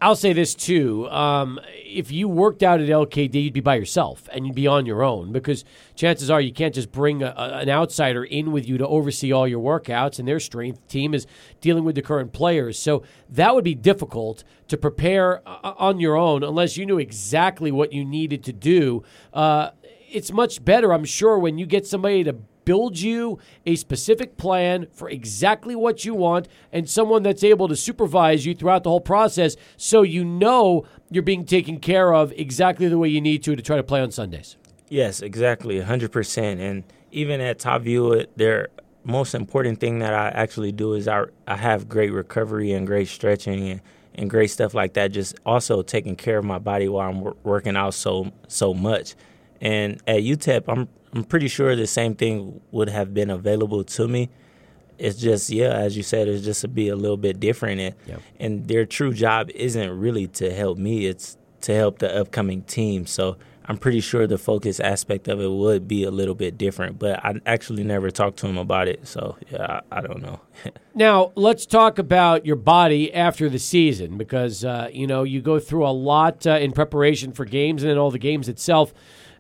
I'll say this too. Um, if you worked out at LKD, you'd be by yourself and you'd be on your own because chances are you can't just bring a, a- an outsider in with you to oversee all your workouts, and their strength team is dealing with the current players. So that would be difficult to prepare uh, on your own unless you knew exactly what you needed to do. Uh, it's much better, I'm sure, when you get somebody to build you a specific plan for exactly what you want and someone that's able to supervise you throughout the whole process so you know you're being taken care of exactly the way you need to to try to play on Sundays. Yes, exactly, 100%. And even at Top View, it- their most important thing that I actually do is I, I have great recovery and great stretching and, and great stuff like that. Just also taking care of my body while I'm working out so so much. And at UTEP, I'm I'm pretty sure the same thing would have been available to me. It's just yeah, as you said, it's just to be a little bit different. And, Yep. and their true job isn't really to help me; it's to help the upcoming team. So I'm pretty sure the focus aspect of it would be a little bit different. But I actually never talked to him about it, so yeah, I, I don't know. Now, let's talk about your body after the season because, uh, you know, you go through a lot uh, in preparation for games and then all the games itself.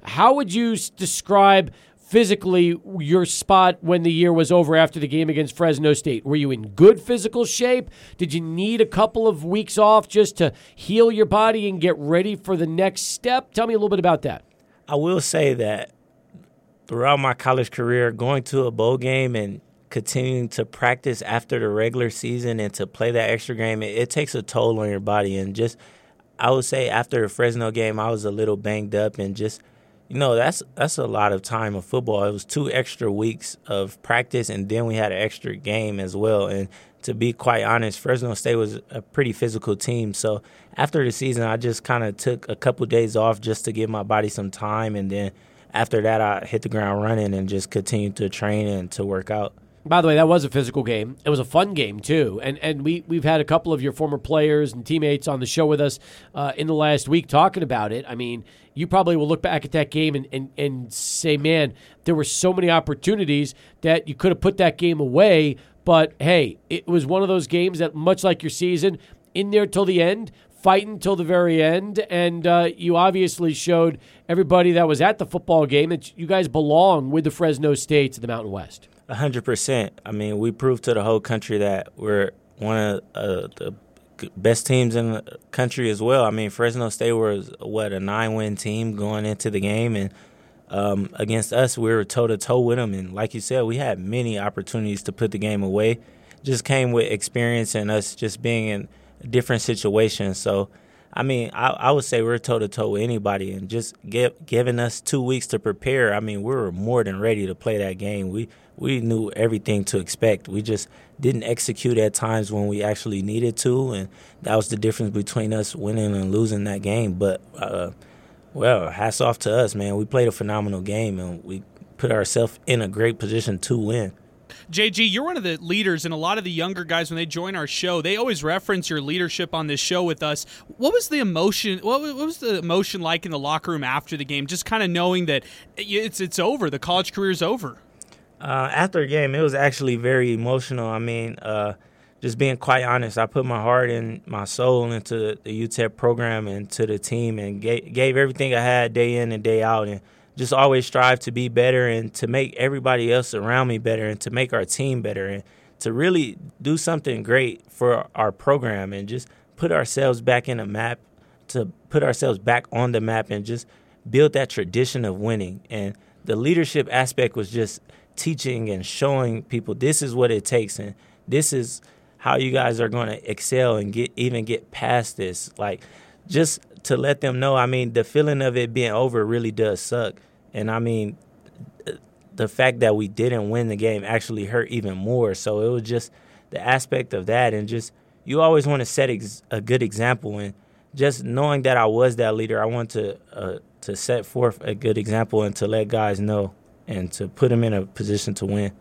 How would you describe physically your spot when the year was over after the game against Fresno State? Were you in good physical shape? Did you need a couple of weeks off just to heal your body and get ready for the next step? Tell me a little bit about that. I will say that throughout my college career, going to a bowl game and continuing to practice after the regular season and to play that extra game, it, it, takes a toll on your body. And just, I would say after the Fresno game, I was a little banged up and just, you know, that's that's a lot of time of football. It was two extra weeks of practice, and then we had an extra game as well. And to be quite honest, Fresno State was a pretty physical team. So after the season, I just kind of took a couple days off just to give my body some time, and then after that, I hit the ground running and just continued to train and to work out. By the way, that was a physical game. It was a fun game too, and and we we've had a couple of your former players and teammates on the show with us uh, in the last week talking about it. I mean, you probably will look back at that game and, and and say, man, there were so many opportunities that you could have put that game away. But hey, it was one of those games that, much like your season, in there till the end, fighting till the very end, and uh, you obviously showed everybody that was at the football game that you guys belong with the Fresno States of the Mountain West. Hundred percent. I mean, we proved to the whole country that we're one of uh, the best teams in the country as well. I mean, Fresno State was what a nine-win team going into the game, and um, against us, we were toe to toe with them. And like you said, we had many opportunities to put the game away. Just came with experience and us just being in different situations. So, I mean, I, I would say we're toe to toe with anybody, and just give, giving us two weeks to prepare. I mean, we were more than ready to play that game. We we knew everything to expect. We just didn't execute at times when we actually needed to, and that was the difference between us winning and losing that game. But uh, well, hats off to us, man. We played a phenomenal game, and we put ourselves in a great position to win. JG, you're one of the leaders, and a lot of the younger guys, when they join our show, they always reference your leadership on this show with us. What was the emotion? What was the emotion like in the locker room after the game? Just kind of knowing that it's it's over, the college career is over. Uh, after the game, it was actually very emotional. I mean, uh, just being quite honest, I put my heart and my soul into the UTEP program and to the team, and gave, gave everything I had day in and day out, and just always strive to be better and to make everybody else around me better and to make our team better and to really do something great for our program and just put ourselves back in a map to put ourselves back on the map and just build that tradition of winning and the leadership aspect was just teaching and showing people this is what it takes and this is how you guys are going to excel and get even get past this like just to let them know. I mean, the feeling of it being over really does suck, and I mean, the fact that we didn't win the game actually hurt even more. So it was just the aspect of that, and just you always want to set ex- a good example, and just knowing that I was that leader, I want to uh, to set forth a good example and to let guys know and to put them in a position to win.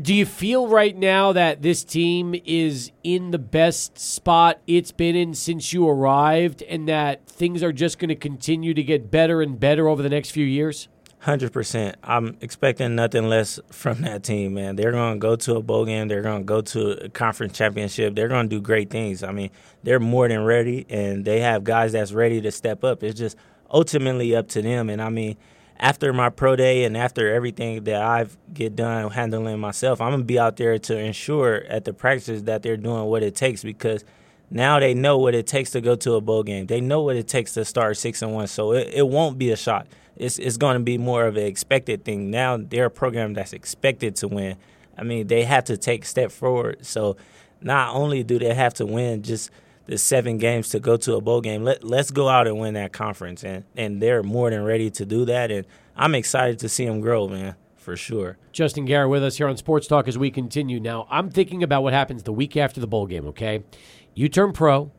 Do you feel right now that this team is in the best spot it's been in since you arrived and that things are just going to continue to get better and better over the next few years? 100%. I'm expecting nothing less from that team, man. They're going to go to a bowl game. They're going to go to a conference championship. They're going to do great things. I mean, they're more than ready, and they have guys that's ready to step up. It's just ultimately up to them. And I mean, after my pro day and after everything that I've get done handling myself, I'm gonna be out there to ensure at the practices that they're doing what it takes because now they know what it takes to go to a bowl game. They know what it takes to start six and one, so it, it won't be a shock. It's it's to be more of an expected thing. Now they're a program that's expected to win. I mean, they have to take step forward. So not only do they have to win, just the seven games to go to a bowl game. Let let's go out and win that conference, and and they're more than ready to do that. And I'm excited to see them grow, man, for sure. Justin Garrett with us here on Sports Talk as we continue. Now I'm thinking about what happens the week after the bowl game. Okay, you turn pro.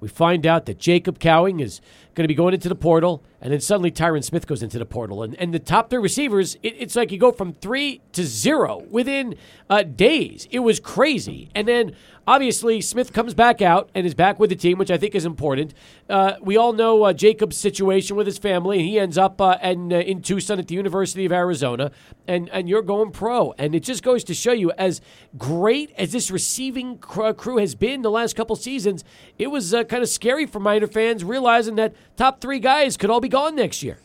We find out that Jacob Cowing is going to be going into the portal, and then suddenly Tyrin Smith goes into the portal. And, and the top three receivers, it, it's like you go from three to zero within uh, days. It was crazy. And then Obviously, Smith comes back out and is back with the team, which I think is important. Uh, we all know uh, Jacob's situation with his family, and he ends up uh, in, uh, in Tucson at the University of Arizona, and, and you're going pro. And it just goes to show you, as great as this receiving crew has been the last couple seasons, it was uh, kind of scary for Miner fans realizing that top three guys could all be gone next year.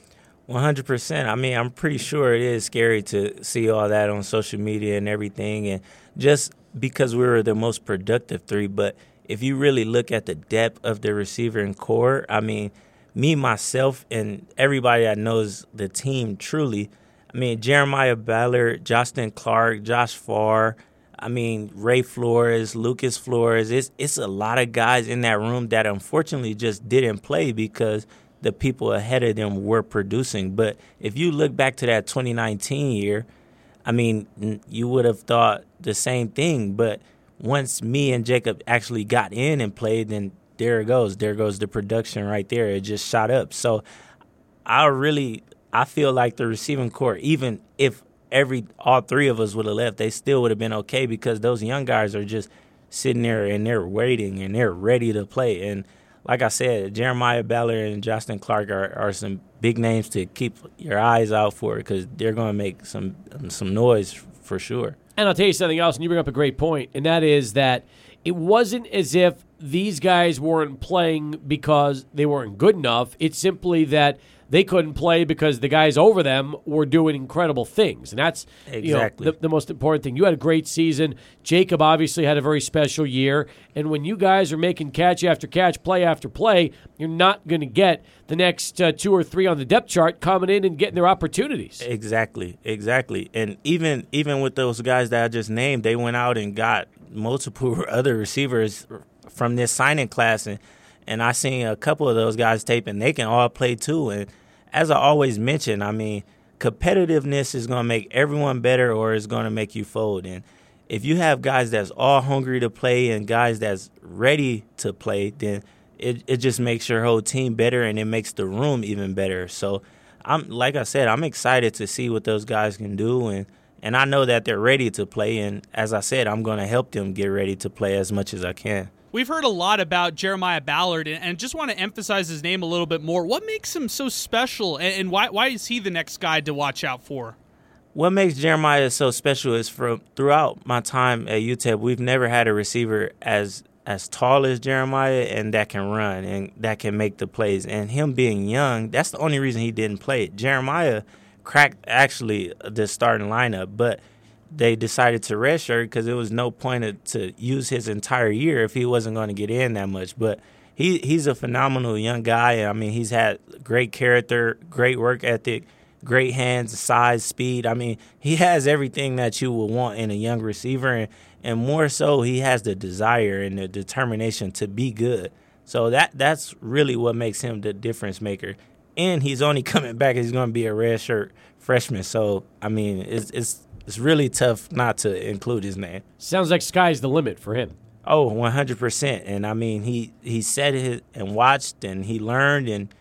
One hundred percent. I mean, I'm pretty sure it is scary to see all that on social media and everything, and just because we were the most productive three. But if you really look at the depth of the receiver and core, I mean, me myself and everybody that knows the team truly. I mean, Jeremiah Ballard, Justin Clark, Josh Farr. I mean, Ray Flores, Lucas Flores. It's it's a lot of guys in that room that unfortunately just didn't play because the people ahead of them were producing. But if you look back to that 2019 year, I mean, you would have thought the same thing. But once me and Jacob actually got in and played, then there it goes. There goes the production right there. It just shot up. So I really, I feel like the receiving core, even if every all three of us would have left, they still would have been okay because those young guys are just sitting there and they're waiting and they're ready to play. And like I said, Jeremiah Ballard and Justin Clark are, are some big names to keep your eyes out for because they're going to make some some noise for sure. And I'll tell you something else, and you bring up a great point, and that is that it wasn't as if these guys weren't playing because they weren't good enough. It's simply that they couldn't play because the guys over them were doing incredible things. And that's exactly you know, the, the, most important thing. You had a great season. Jacob obviously had a very special year. And when you guys are making catch after catch, play after play, you're not going to get the next uh, two or three on the depth chart coming in and getting their opportunities. Exactly, exactly. And even even with those guys that I just named, they went out and got multiple other receivers from this signing class and – and I seen a couple of those guys tape, and they can all play too. And as I always mention, I mean, competitiveness is going to make everyone better, or it's going to make you fold. And if you have guys that's all hungry to play and guys that's ready to play, then it it just makes your whole team better, and it makes the room even better. So I'm like I said, I'm excited to see what those guys can do, and and I know that they're ready to play. And as I said, I'm going to help them get ready to play as much as I can. We've heard a lot about Jeremiah Ballard, and just want to emphasize his name a little bit more. What makes him so special, and why, why is he the next guy to watch out for? What makes Jeremiah so special is from throughout my time at UTEP, we've never had a receiver as as tall as Jeremiah and that can run and that can make the plays. And him being young, that's the only reason he didn't play. Jeremiah cracked actually the starting lineup, but – they decided to redshirt because there was no point to use his entire year if he wasn't going to get in that much. But he he's a phenomenal young guy. I mean, he's had great character, great work ethic, great hands, size, speed. I mean, he has everything that you would want in a young receiver, and, and more so, he has the desire and the determination to be good. So that that's really what makes him the difference maker. And he's only coming back. He's going to be a redshirt freshman. So I mean, it's it's it's really tough not to include his name. Sounds like sky's the limit for him. Oh, 100%. And I mean, he, he said it and watched and he learned and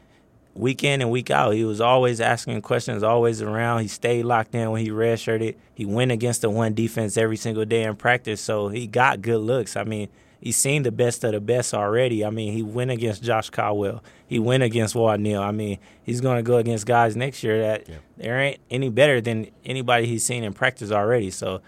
week in and week out, he was always asking questions, always around. He stayed locked in when he redshirted. He went against the one defense every single day in practice, so he got good looks. I mean, he's seen the best of the best already. I mean, he went against Josh Caldwell. He went against Ward Neal. I mean, he's going to go against guys next year that yeah. there ain't any better than anybody he's seen in practice already. So,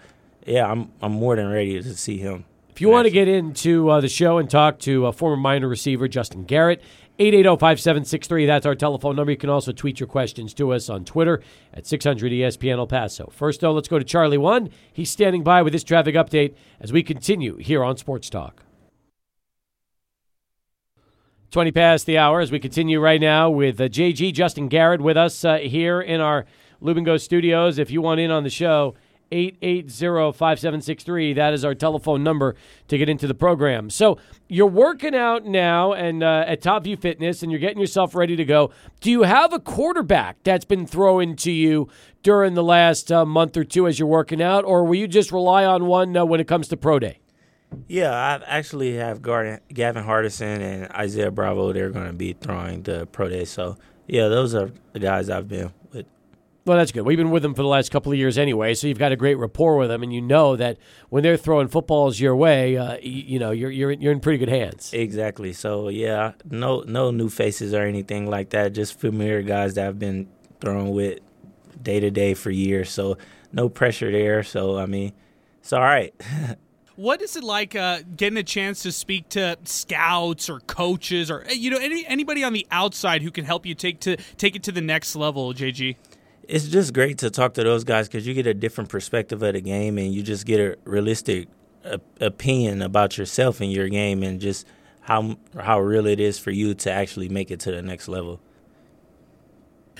yeah, I'm I'm more than ready to see him. If you want to get into uh, the show and talk to a former Miner receiver, Justin Garrett, 880-5763, that's our telephone number. You can also tweet your questions to us on Twitter at 600 ESPN El Paso. First, though, let's go to Charlie One. He's standing by with his traffic update as we continue here on Sports Talk. 20 past the hour as we continue right now with uh, JG Justin Garrett with us uh, here in our Lubingo studios. If you want in on the show, 880-5763. That is our telephone number to get into the program. So you're working out now and uh, at Top View Fitness and you're getting yourself ready to go. Do you have a quarterback that's been thrown to you during the last uh, month or two as you're working out, or will you just rely on one uh, when it comes to pro day? Yeah, I actually have Gavin Hardison and Isaiah Bravo. They're going to be throwing the pro day. So, yeah, those are the guys I've been with. Well, that's good. We've been with them for the last couple of years anyway, so you've got a great rapport with them, and you know that when they're throwing footballs your way, uh, you, you, know you're you're you're in pretty good hands. Exactly. So yeah, no no new faces or anything like that. Just familiar guys that I've been throwing with day to day for years. So no pressure there. So I mean, it's all right. what is it like uh, getting a chance to speak to scouts or coaches or you know any anybody on the outside who can help you take to take it to the next level, JG? It's just great to talk to those guys because you get a different perspective of the game and you just get a realistic opinion about yourself and your game and just how how real it is for you to actually make it to the next level.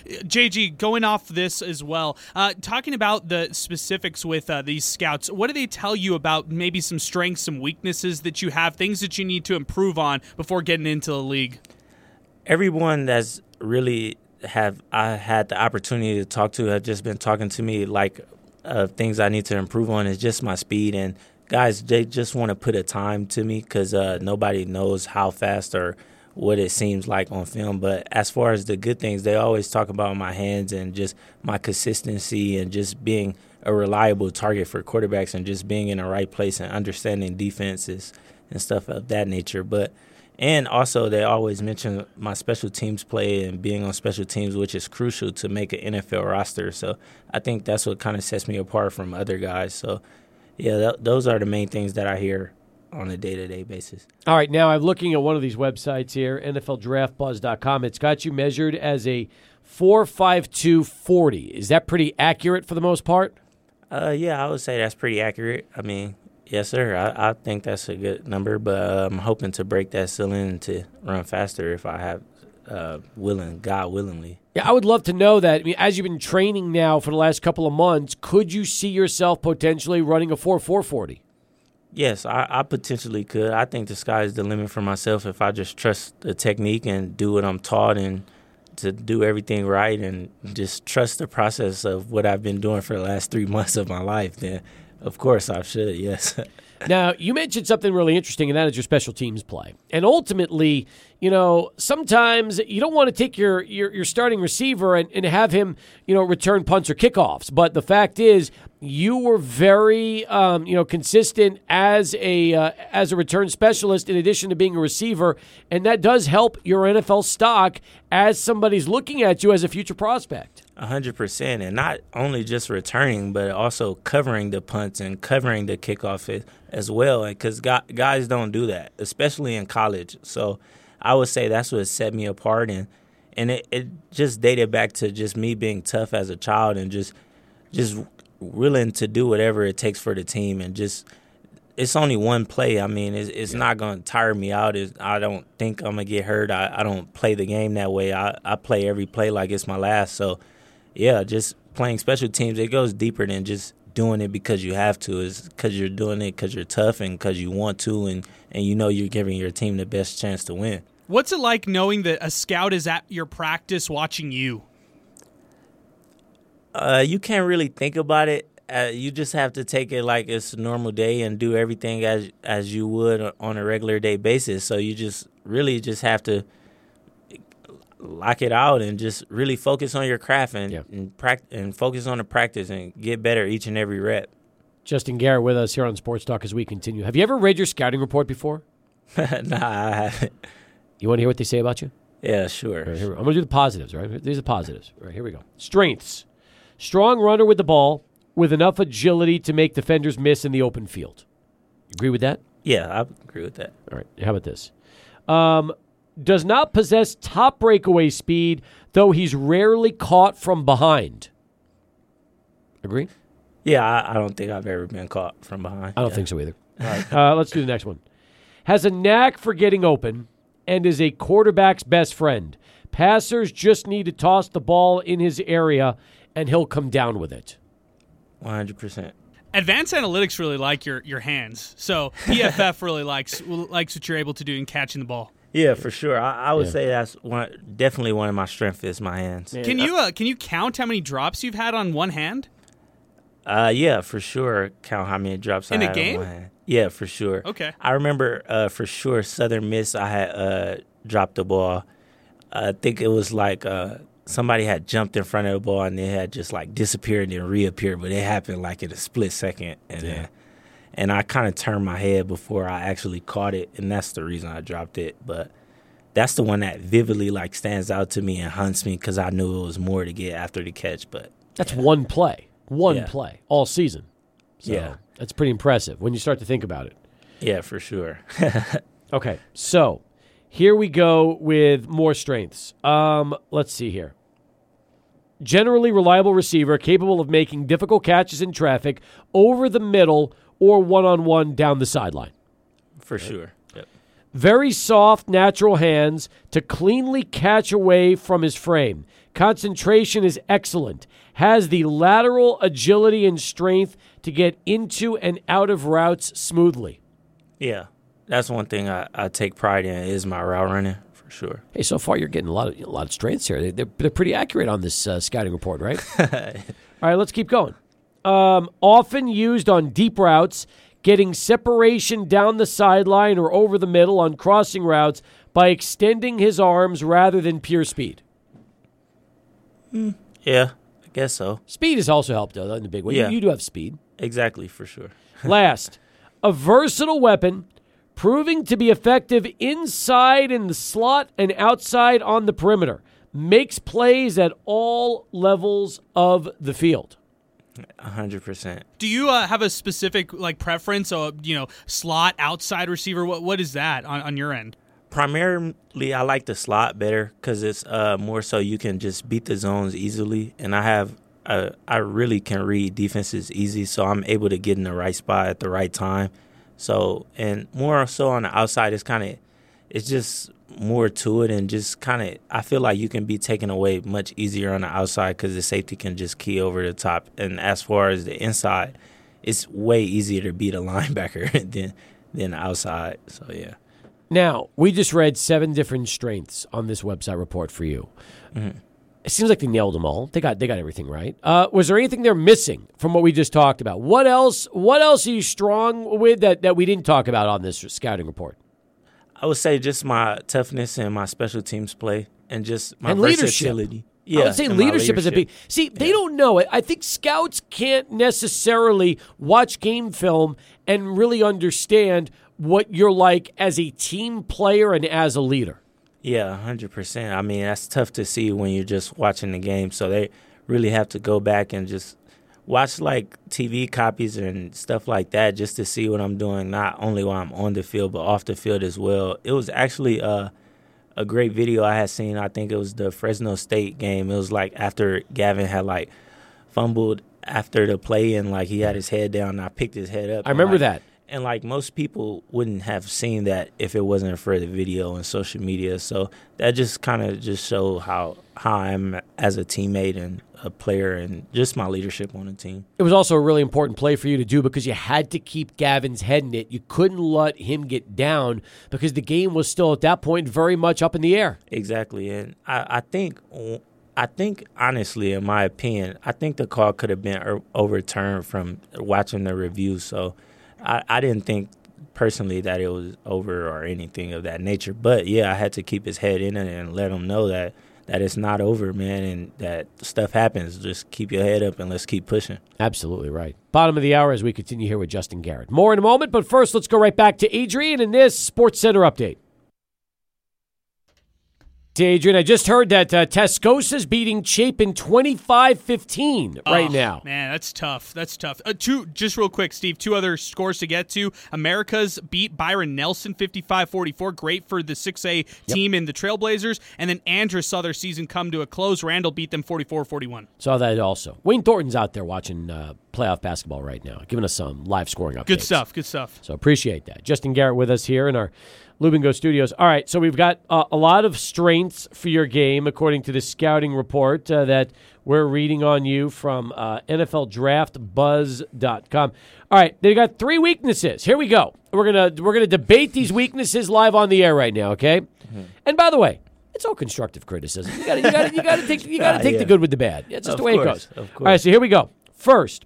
JG, going off this as well, uh, talking about the specifics with uh, these scouts, what do they tell you about maybe some strengths, some weaknesses that you have, things that you need to improve on before getting into the league? Everyone that's really have I had the opportunity to talk to have just been talking to me like uh, things I need to improve on is just my speed and guys they just want to put a time to me because uh, nobody knows how fast or what it seems like on film. But as far as the good things, they always talk about my hands and just my consistency and just being a reliable target for quarterbacks and just being in the right place and understanding defenses and stuff of that nature. But and also they always mention my special teams play and being on special teams, which is crucial to make an NFL roster. So I think that's what kind of sets me apart from other guys. So yeah, th- those are the main things that I hear on a day to day basis. All right, now I'm looking at one of these websites here, NFLDraftBuzz.com. It's got you measured as a 4.52 40. Is that pretty accurate for the most part? Uh, yeah, I would say that's pretty accurate. I mean, yes, sir. I, I think that's a good number, but uh, I'm hoping to break that ceiling to run faster if I have uh, willing, God willingly. Yeah, I would love to know that. I mean, as you've been training now for the last couple of months, could you see yourself potentially running a 4 440? Yes, I, I, potentially could. I think the sky is the limit for myself if I just trust the technique and do what I'm taught and to do everything right and just trust the process of what I've been doing for the last three months of my life. Then, of course, I should. Yes. now, you mentioned something really interesting, and that is your special teams play. And ultimately, you know, sometimes you don't want to take your, your, your starting receiver and, and have him, you know, return punts or kickoffs. But the fact is, you were very, um, you know, consistent as a uh, as a return specialist in addition to being a receiver, and that does help your NFL stock as somebody's looking at you as a future prospect. A hundred percent, and not only just returning, but also covering the punts and covering the kickoff as well. Because guys don't do that, especially in college. So I would say that's what set me apart, and and it, it just dated back to just me being tough as a child and just just willing to do whatever it takes for the team and just it's only one play. I mean, it's, it's yeah. not going to tire me out. It's, I don't think I'm going to get hurt. I, I don't play the game that way. I, I play every play like it's my last. So, yeah, just playing special teams, it goes deeper than just doing it because you have to. It's because you're doing it because you're tough and because you want to and, and you know you're giving your team the best chance to win. What's it like knowing that a scout is at your practice watching you? Uh, you can't really think about it. Uh, you just have to take it like it's a normal day and do everything as as you would on a regular day basis. So you just really just have to lock it out and just really focus on your craft and yeah. and, practice and focus on the practice and get better each and every rep. Justin Garrett with us here on Sports Talk as we continue. Have you ever read your scouting report before? nah, I haven't. You want to hear what they say about you? Yeah, sure. Right, I'm going to do the positives, right? These are positives. Right, here we go. Strengths. Strong runner with the ball with enough agility to make defenders miss in the open field. Agree with that? Yeah, I agree with that. All right. How about this? Um, does not possess top breakaway speed, though he's rarely caught from behind. Agree? Yeah, I, I don't think I've ever been caught from behind. I don't yeah. think so either. All right. Uh, let's do the next one. Has a knack for getting open and is a quarterback's best friend. Passers just need to toss the ball in his area and he'll come down with it. 100%. Advanced analytics really like your, your hands, so PFF really likes likes what you're able to do in catching the ball. Yeah, for sure. I, I would yeah. say that's one, definitely one of my strengths is my hands. Yeah. Can you uh, can you count how many drops you've had on one hand? Uh, yeah, for sure. Count how many drops in I a game. Yeah, for sure. Okay. I remember uh, for sure Southern Miss. I had uh, dropped the ball. I think it was like uh, somebody had jumped in front of the ball and they had just like disappeared and then reappeared, but it happened like in a split second. And yeah. then, and I kind of turned my head before I actually caught it, and that's the reason I dropped it. But that's the one that vividly like stands out to me and hunts me because I knew it was more to get after the catch. But that's yeah. one play, one yeah. play all season. So Yeah. that's pretty impressive when you start to think about it. Yeah, for sure. Okay, so here we go with more strengths. Um, let's see here. Generally reliable receiver, capable of making difficult catches in traffic over the middle or one on one down the sideline. for sure. Yep. Very soft, natural hands to cleanly catch away from his frame. Concentration is excellent. Has the lateral agility and strength to get into and out of routes smoothly. Yeah. That's one thing I, I take pride in is my route running for sure. Hey, so far you're getting a lot of a lot of strengths here. They- They're, they're pretty accurate on this uh, scouting report, right? All right, let's keep going. Um, often used on deep routes, getting separation down the sideline or over the middle on crossing routes by extending his arms rather than pure speed. Yeah, I guess so. Speed has also helped though in a big way. You- You, do have speed. Exactly, for sure. Last, a versatile weapon, proving to be effective inside in the slot and outside on the perimeter. Makes plays at all levels of the field. A hundred percent. Do you uh, have a specific like preference? Or you know, slot outside receiver. What what is that on, on your end? Primarily, I like the slot better because it's uh, more so you can just beat the zones easily, and I have uh, I really can read defenses easy, so I'm able to get in the right spot at the right time. So and more so on the outside, it's kind of it's just more to it, and just kind of I feel like you can be taken away much easier on the outside because the safety can just key over the top, and as far as the inside, it's way easier to beat a linebacker than than the outside. So yeah. Now, we just read seven different strengths on this website report for you. It seems like they nailed them all. They got they got everything right. Uh, was there anything they're missing from what we just talked about? What else? What else are you strong with that, that we didn't talk about on this scouting report? I would say just my toughness and my special teams play, and just my And leadership. versatility. I would say my leadership, is a big. leadership. See, they don't know it. I think scouts can't necessarily watch game film and really understand what you're like as a team player and as a leader. Yeah, hundred percent. I mean, that's tough to see when you're just watching the game. So they really have to go back and just watch like TV copies and stuff like that, just to see what I'm doing, not only while I'm on the field but off the field as well. It was actually uh, a great video I had seen. I think it was the Fresno State game. It was like after Gavin had like fumbled after the play and like he had his head down. And I picked his head up. I remember like, that. and like most people wouldn't have seen that if it wasn't for the video and social media. So that just kind of just show how how I'm as a teammate and a player and just my leadership on the team. It was also a really important play for you to do because you had to keep Gavin's head in it. You couldn't let him get down because the game was still at that point very much up in the air. Exactly, and I, I think I think honestly, in my opinion, I think the call could have been er, overturned from watching the review. So I, I didn't think personally that it was over or anything of that nature. But yeah, I had to keep his head in it and let him know that that it's not over, man, and that stuff happens. Just keep your head up and let's keep pushing. Absolutely right. Bottom of the hour as we continue here with Justin Garrett. More in a moment, but first let's go right back to Adrian in this Sports Center update. Adrian, I just heard that uh, Tascosa's beating Chapin 25-15 right Oh, now. Man, that's tough. That's tough. Uh, two, just real quick, Steve. Two other scores to get to. Americas beat Byron Nelson 55-44. Great for the 6A team in the Trailblazers. And then Andrews saw their season come to a close. Randall beat them 44-41. Saw that also. Wayne Thornton's out there watching uh, playoff basketball right now, giving us some live scoring updates. Good stuff. Good stuff. So appreciate that. Justin Garrett with us here in our Lubingo studios. All right, so we've got uh, a lot of strengths for your game, according to the scouting report uh, that we're reading on you from uh, NFLDraftBuzz.com. All right, they got three weaknesses. Here we go. We're gonna we're gonna debate these weaknesses live on the air right now. Okay. And by the way. It's all constructive criticism. You got to, you got to, you got to take, you got to Ah, take the yeah. good with the bad. It's just Of the way it goes. of All right, so here we go. First,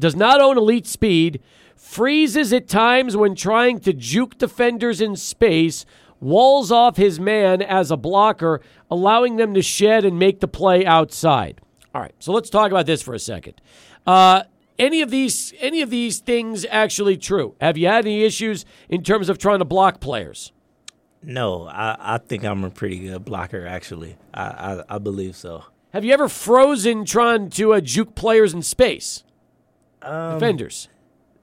does not own elite speed, freezes at times when trying to juke defenders in space, walls off his man as a blocker, allowing them to shed and make the play outside. All right, so let's talk about this for a second. Uh, any of these any of these things actually true? Have you had any issues in terms of trying to block players? No, I, I think I'm a pretty good blocker. Actually, I I, I believe so. Have you ever frozen trying to uh, juke players in space? Um, defenders.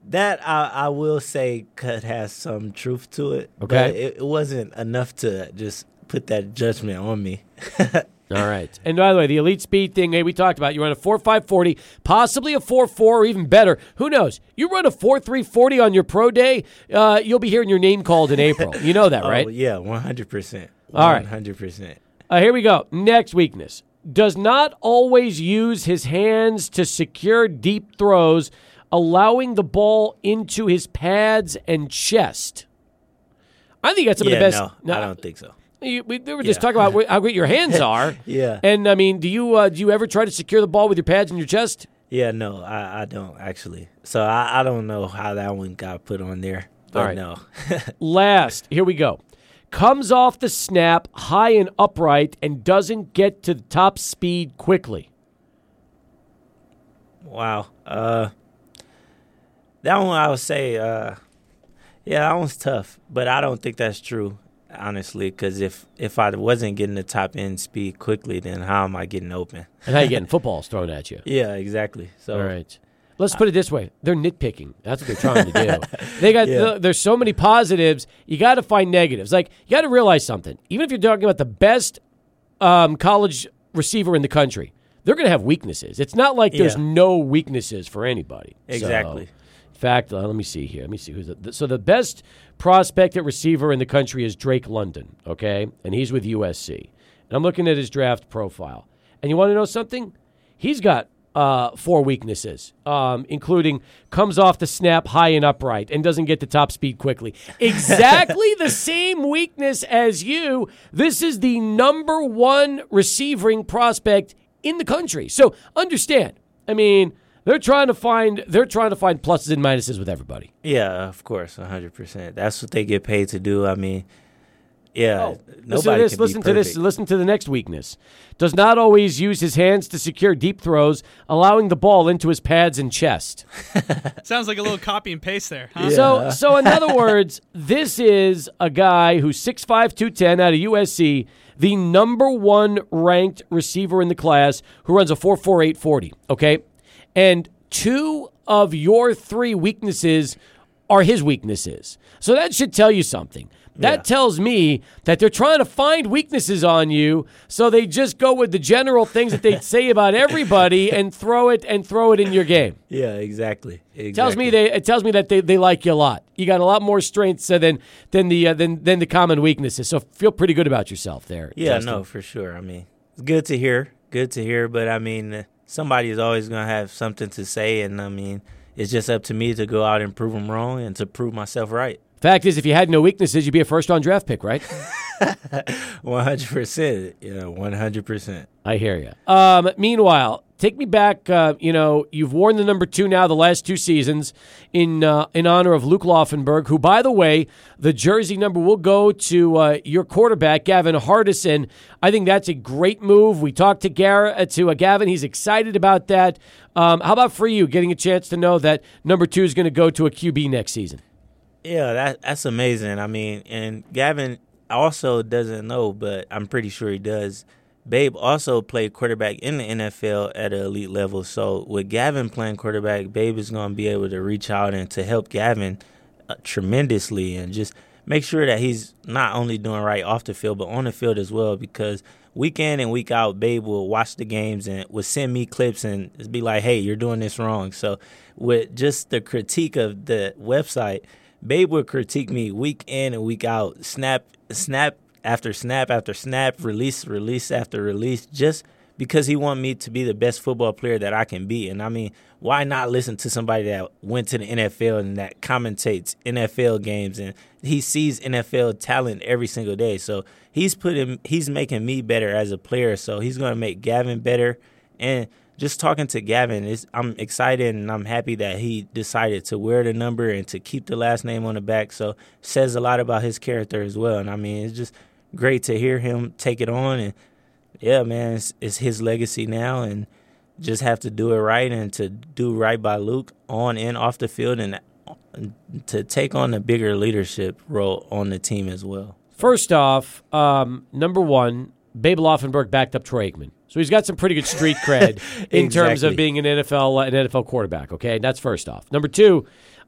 That I, I will say could have some truth to it. Okay. but it, it wasn't enough to just put that judgment on me. All right. And by the way, the elite speed thing, hey, we talked about. You run a 4.540, possibly a 4.4, or even better. Who knows? You run a 4.340 on your pro day, uh, you'll be hearing your name called in April. You know that, right? Oh yeah, one hundred percent. All right. one hundred percent. Uh, here we go. Next weakness. Does not always use his hands to secure deep throws, allowing the ball into his pads and chest. I think that's some Yeah, of the best. no, I don't think so. You, we, we were just Yeah. talking about how great your hands are. Yeah. And I mean, do you uh, do you ever try to secure the ball with your pads in your chest? Yeah, no, I, I don't actually. So I, I don't know how that one got put on there. All right. no. Last, here we go. Comes off the snap high and upright and doesn't get to the top speed quickly. wow. Uh that one I would say uh yeah, that one's tough, but I don't think that's true honestly cuz if if I wasn't getting the top end speed quickly, then how am I getting open? And how you getting footballs thrown at you? Yeah, exactly. So All right. Let's put it this way: they're nitpicking. That's what they're trying to do. they got Yeah. there's so many positives. You got to find negatives. Like you got to realize something. Even if you're talking about the best um, college receiver in the country, they're going to have weaknesses. It's not like there's Yeah. no weaknesses for anybody. Exactly. in fact, uh, let me see here. Let me see who's the, so the best prospect at receiver in the country is Drake London. Okay, and he's with USC. And I'm looking at his draft profile. And you want to know something? He's got uh, four weaknesses, um, including comes off the snap high and upright and doesn't get to top speed quickly. Exactly the same weakness as you. This is the number one receiving prospect in the country. So understand. I mean, they're trying to find they're trying to find pluses and minuses with everybody. Yeah, of course, hundred percent. That's what they get paid to do. I mean, yeah, Oh, listen to this. can Listen be to this. Listen to the next weakness. Does not always use his hands to secure deep throws, allowing the ball into his pads and chest. Sounds like a little copy and paste there. Huh? So, so in other words, this is a guy who's 6'5", 210 out of USC, the number one ranked receiver in the class, who runs a four four eight forty. Okay, and two of your three weaknesses are his weaknesses. So that should tell you something. That Yeah. tells me that they're trying to find weaknesses on you, so they just go with the general things that they say about everybody and throw it and throw it in your game. Yeah, exactly. exactly. Tells me they it tells me that they, they like you a lot. You got a lot more strengths uh, than than the uh, than than the common weaknesses. So feel pretty good about yourself there. Yeah, Justin. no, for sure. I mean, it's good to hear. Good to hear. But I mean, uh, somebody is always gonna have something to say, and I mean, it's just up to me to go out and prove them wrong and to prove myself right. Fact is, if you had no weaknesses, you'd be a first round draft pick, right? One hundred percent. Yeah, one hundred percent. I hear you. Um, meanwhile, take me back. Uh, you know, you've worn the number two now the last two seasons in uh, in honor of Luke Laufenberg, who, by the way, the jersey number will go to uh, your quarterback Gavin Hardison. I think that's a great move. We talked to Gar- uh, to uh, Gavin. He's excited about that. Um, how about for you, getting a chance to know that number two is going to go to a QB next season? Yeah, that that's amazing. I mean, and Gavin also doesn't know, but I'm pretty sure he does. Babe also played quarterback in the NFL at an elite level. So with Gavin playing quarterback, Babe is going to be able to reach out and to help Gavin uh, tremendously and just make sure that he's not only doing right off the field but on the field as well because week in and week out Babe will watch the games and will send me clips and be like, "Hey, you're doing this wrong." So with just the critique of the website, Babe would critique me week in and week out, snap snap after snap after snap, release release after release, just because he wanted me to be the best football player that I can be. And I mean, why not listen to somebody that went to the NFL and that commentates NFL games and he sees NFL talent every single day. So he's putting he's making me better as a player. So he's gonna make Gavin better. And just talking to Gavin, I'm excited and I'm happy that he decided to wear the number and to keep the last name on the back. So says a lot about his character as well. And I mean, it's just great to hear him take it on. And yeah, man, it's, it's his legacy now, and just have to do it right and to do right by Luke on and off the field, and to take on a bigger leadership role on the team as well. First off, um, number one, Babe Laufenberg backed up Troy Aikman. So he's got some pretty good street cred in terms of being an NFL an NFL quarterback. Okay, that's first off. Number two,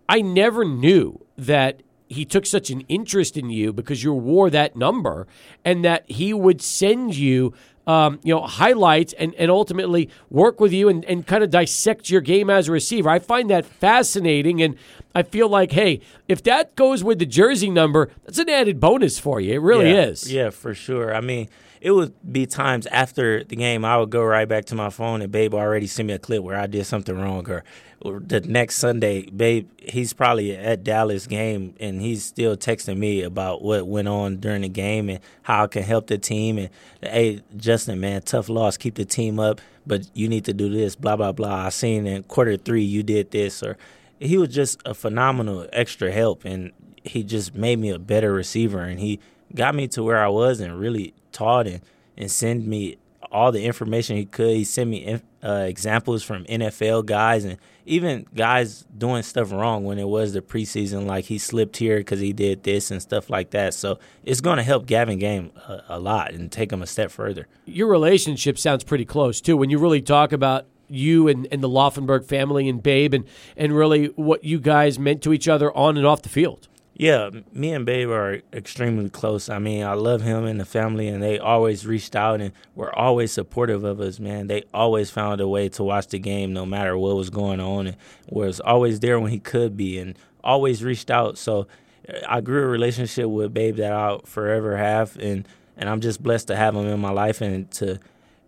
I never knew that he took such an interest in you because you wore that number, and that he would send you. Um, you know, highlights and, and ultimately work with you and, and kind of dissect your game as a receiver. I find that fascinating. And I feel like, hey, if that goes with the jersey number, that's an added bonus for you. It really yeah, is. Yeah, for sure. I mean, it would be times after the game I would go right back to my phone and Babe already sent me a clip where I did something wrong or, or the next Sunday, Babe, he's probably at Dallas game and he's still texting me about what went on during the game and how I can help the team and hey, Justin, man, tough loss, keep the team up, but you need to do this, blah blah blah. I seen in quarter 3 you did this or he was just a phenomenal extra help and he just made me a better receiver and he got me to where I was and really taught and, and sent me all the information he could. He sent me uh, examples from NFL guys and even guys doing stuff wrong when it was the preseason, like he slipped here because he did this and stuff like that. So it's going to help Gavin Game a, a lot and take him a step further. Your relationship sounds pretty close too. When you really talk about you and, and the Laufenberg family and Babe and, and really what you guys meant to each other on and off the field. Yeah, me and Babe are extremely close. I mean, I love him and the family, and they always reached out and were always supportive of us, man. They always found a way to watch the game no matter what was going on and was always there when he could be and always reached out. So uh, I grew a relationship with Babe that I'll forever have, and, and I'm just blessed to have him in my life and to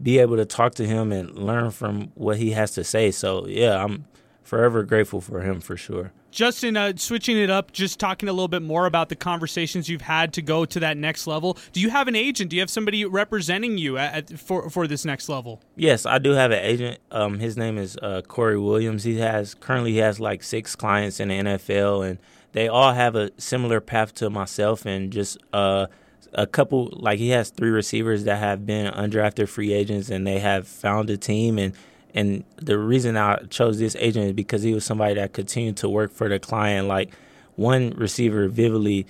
be able to talk to him and learn from what he has to say. So, yeah, I'm forever grateful for him for sure. Justin, uh, switching it up, just talking a little bit more about the conversations you've had to go to that next level. Do you have an agent? Do you have somebody representing you at, at, for for this next level? Yes, I do have an agent. Um, his name is uh, Corey Williams. He has currently he has like six clients in the NFL, and they all have a similar path to myself, and just uh, a couple like he has three receivers that have been undrafted free agents, and they have found a team and. And the reason I chose this agent is because he was somebody that continued to work for the client. Like one receiver vividly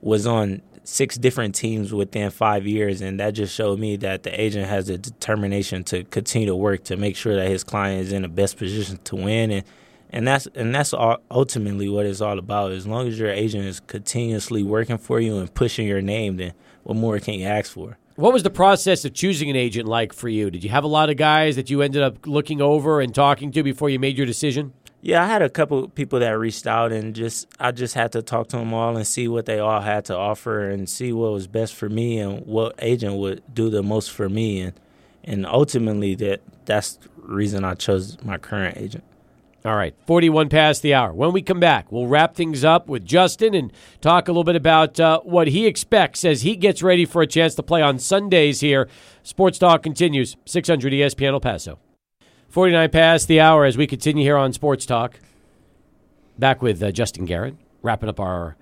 was on six different teams within five years, and that just showed me that the agent has a determination to continue to work to make sure that his client is in the best position to win, and and that's and that's all, ultimately what it's all about. As long as your agent is continuously working for you and pushing your name, then what more can you ask for? What was the process of choosing an agent like for you? Did you have a lot of guys that you ended up looking over and talking to before you made your decision? Yeah, I had a couple people that reached out and just I just had to talk to them all and see what they all had to offer and see what was best for me and what agent would do the most for me and and ultimately that that's the reason I chose my current agent. All right, 41 past the hour. When we come back, we'll wrap things up with Justin and talk a little bit about uh, what he expects as he gets ready for a chance to play on Sundays here. Sports Talk continues, 600 ESPN El Paso. 49 past the hour as we continue here on Sports Talk. Back with uh, Justin Garrett, wrapping up our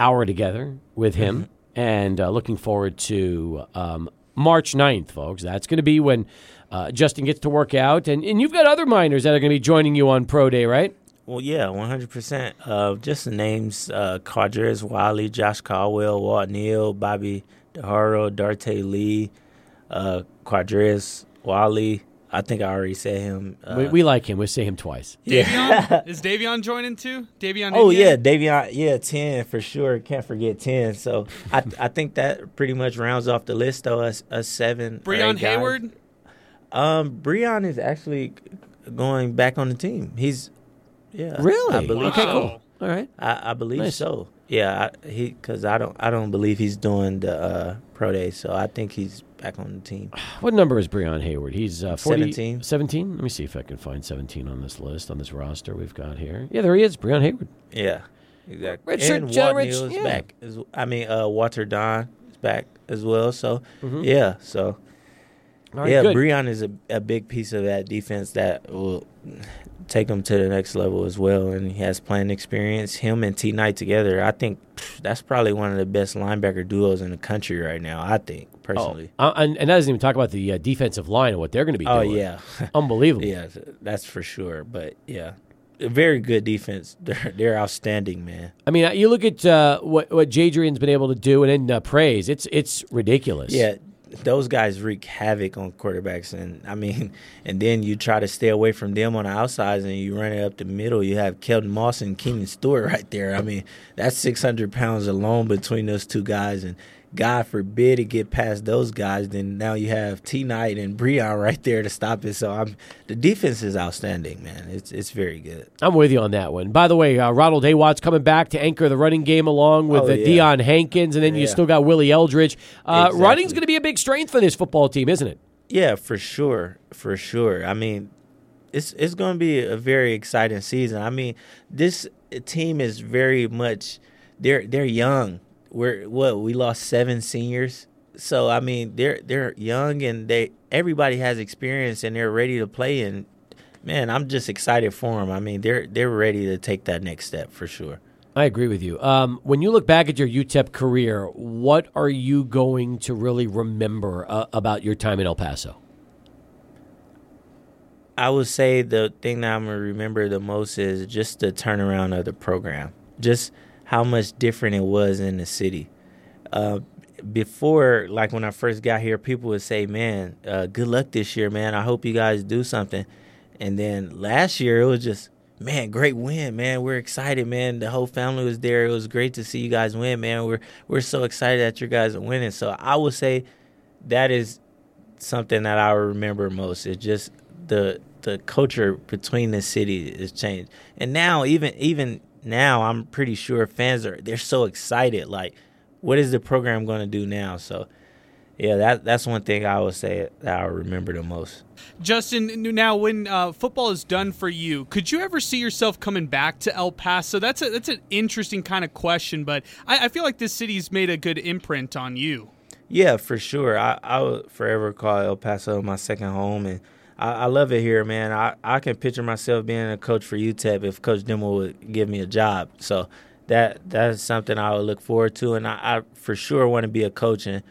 hour together with him and uh, looking forward to um, March 9th, folks. That's going to be when uh, Justin gets to work out. And, and you've got other minors that are going to be joining you on Pro Day, right? Well, yeah, one hundred percent. Uh, just the names: uh, Quadres Wiley, Josh Caldwell, Walt Neal, Bobby DeHaro, Darte Lee, uh, Quadres Wiley. I think I already said him. Uh, we, we like him. We'll say him twice. Davion is Davion joining too? Davion. Oh Indiana? yeah, Davion. Yeah, ten for sure. Can't forget ten. So I I think that pretty much rounds off the list though. Us, us seven. or Breon eight guys. Um, Breon is actually going back on the team. He's yeah. Really? I believe Okay, so. cool. All right. I, I believe Nice. so. Yeah, I, he because I don't I don't believe he's doing the uh, pro day, so I think he's back on the team. What number is Breon Hayward? He's uh, 40, 17. 17? Let me see if I can find 17 on this list, on this roster we've got here. Yeah, there he is, Breon Hayward. Yeah, exactly. Richard and John Walt Rich- Neal is yeah. back. As, I mean, uh, Walter Dawn is back as well. So Mhm. yeah, so right, yeah, good. Breon is a, a big piece of that defense that will take him to the next level as well. And he has playing experience. Him and T Knight together, I think pff, that's probably one of the best linebacker duos in the country right now. I think Oh, personally. uh, and, and that doesn't even talk about the uh, defensive line and what they're going to be doing. Oh, doing. yeah, Unbelievable. yeah, that's for sure. But yeah, a very good defense. They're they're outstanding, man. I mean, uh, you look at uh, what what Jadrian's been able to do, and in uh, praise. It's it's ridiculous. Yeah, those guys wreak havoc on quarterbacks, and I mean, and then you try to stay away from them on the outsides, and you run it up the middle. You have Kelton Moss and Keenan Stewart right there. I mean, that's six hundred pounds alone between those two guys, and God forbid it get past those guys, then now you have T Knight and Breon right there to stop it. So I'm the defense is outstanding, man. It's it's very good. I'm with you on that one. By the way, uh, Ronald Heyward's coming back to anchor the running game along with Oh, uh, yeah. Deion Hankins, and then you Yeah. still got Willie Eldridge. Uh, Exactly. Running's going to be a big strength for this football team, isn't it? Yeah, for sure, for sure. I mean, it's it's going to be a very exciting season. I mean, this team is very much they're they're young. We're what we lost seven seniors, so I mean they're they're young and they everybody has experience and they're ready to play. And man, I'm just excited for them. I mean, they're they're ready to take that next step for sure. I agree with you. Um, when you look back at your UTEP career, what are you going to really remember uh, about your time in El Paso? I would say the thing that I'm gonna remember the most is just the turnaround of the program, just how much different it was in the city. Uh, before, like when I first got here, people would say, "Man, uh, good luck this year, man. I hope you guys do something." And then last year, it was just, "Man, great win, man. We're excited, man. The whole family was there. It was great to see you guys win, man. We're we're so excited that you guys are winning." So I would say that is something that I remember most. It's just the the culture between the city has changed, and now even even now, I'm pretty sure fans are they're so excited. Like, what is the program going to do now? So, yeah, that that's one thing I would say that I remember the most. Justin, now when uh, football is done for you, could you ever see yourself coming back to El Paso? That's a, that's an interesting kind of question, but I, I feel like this city's made a good imprint on you. Yeah, for sure. I, I would forever call El Paso my second home, and I, I love it here, man. I, I can picture myself being a coach for UTEP if Coach Demo would give me a job. So that that's something I would look forward to, and I, I for sure want to be a coach. And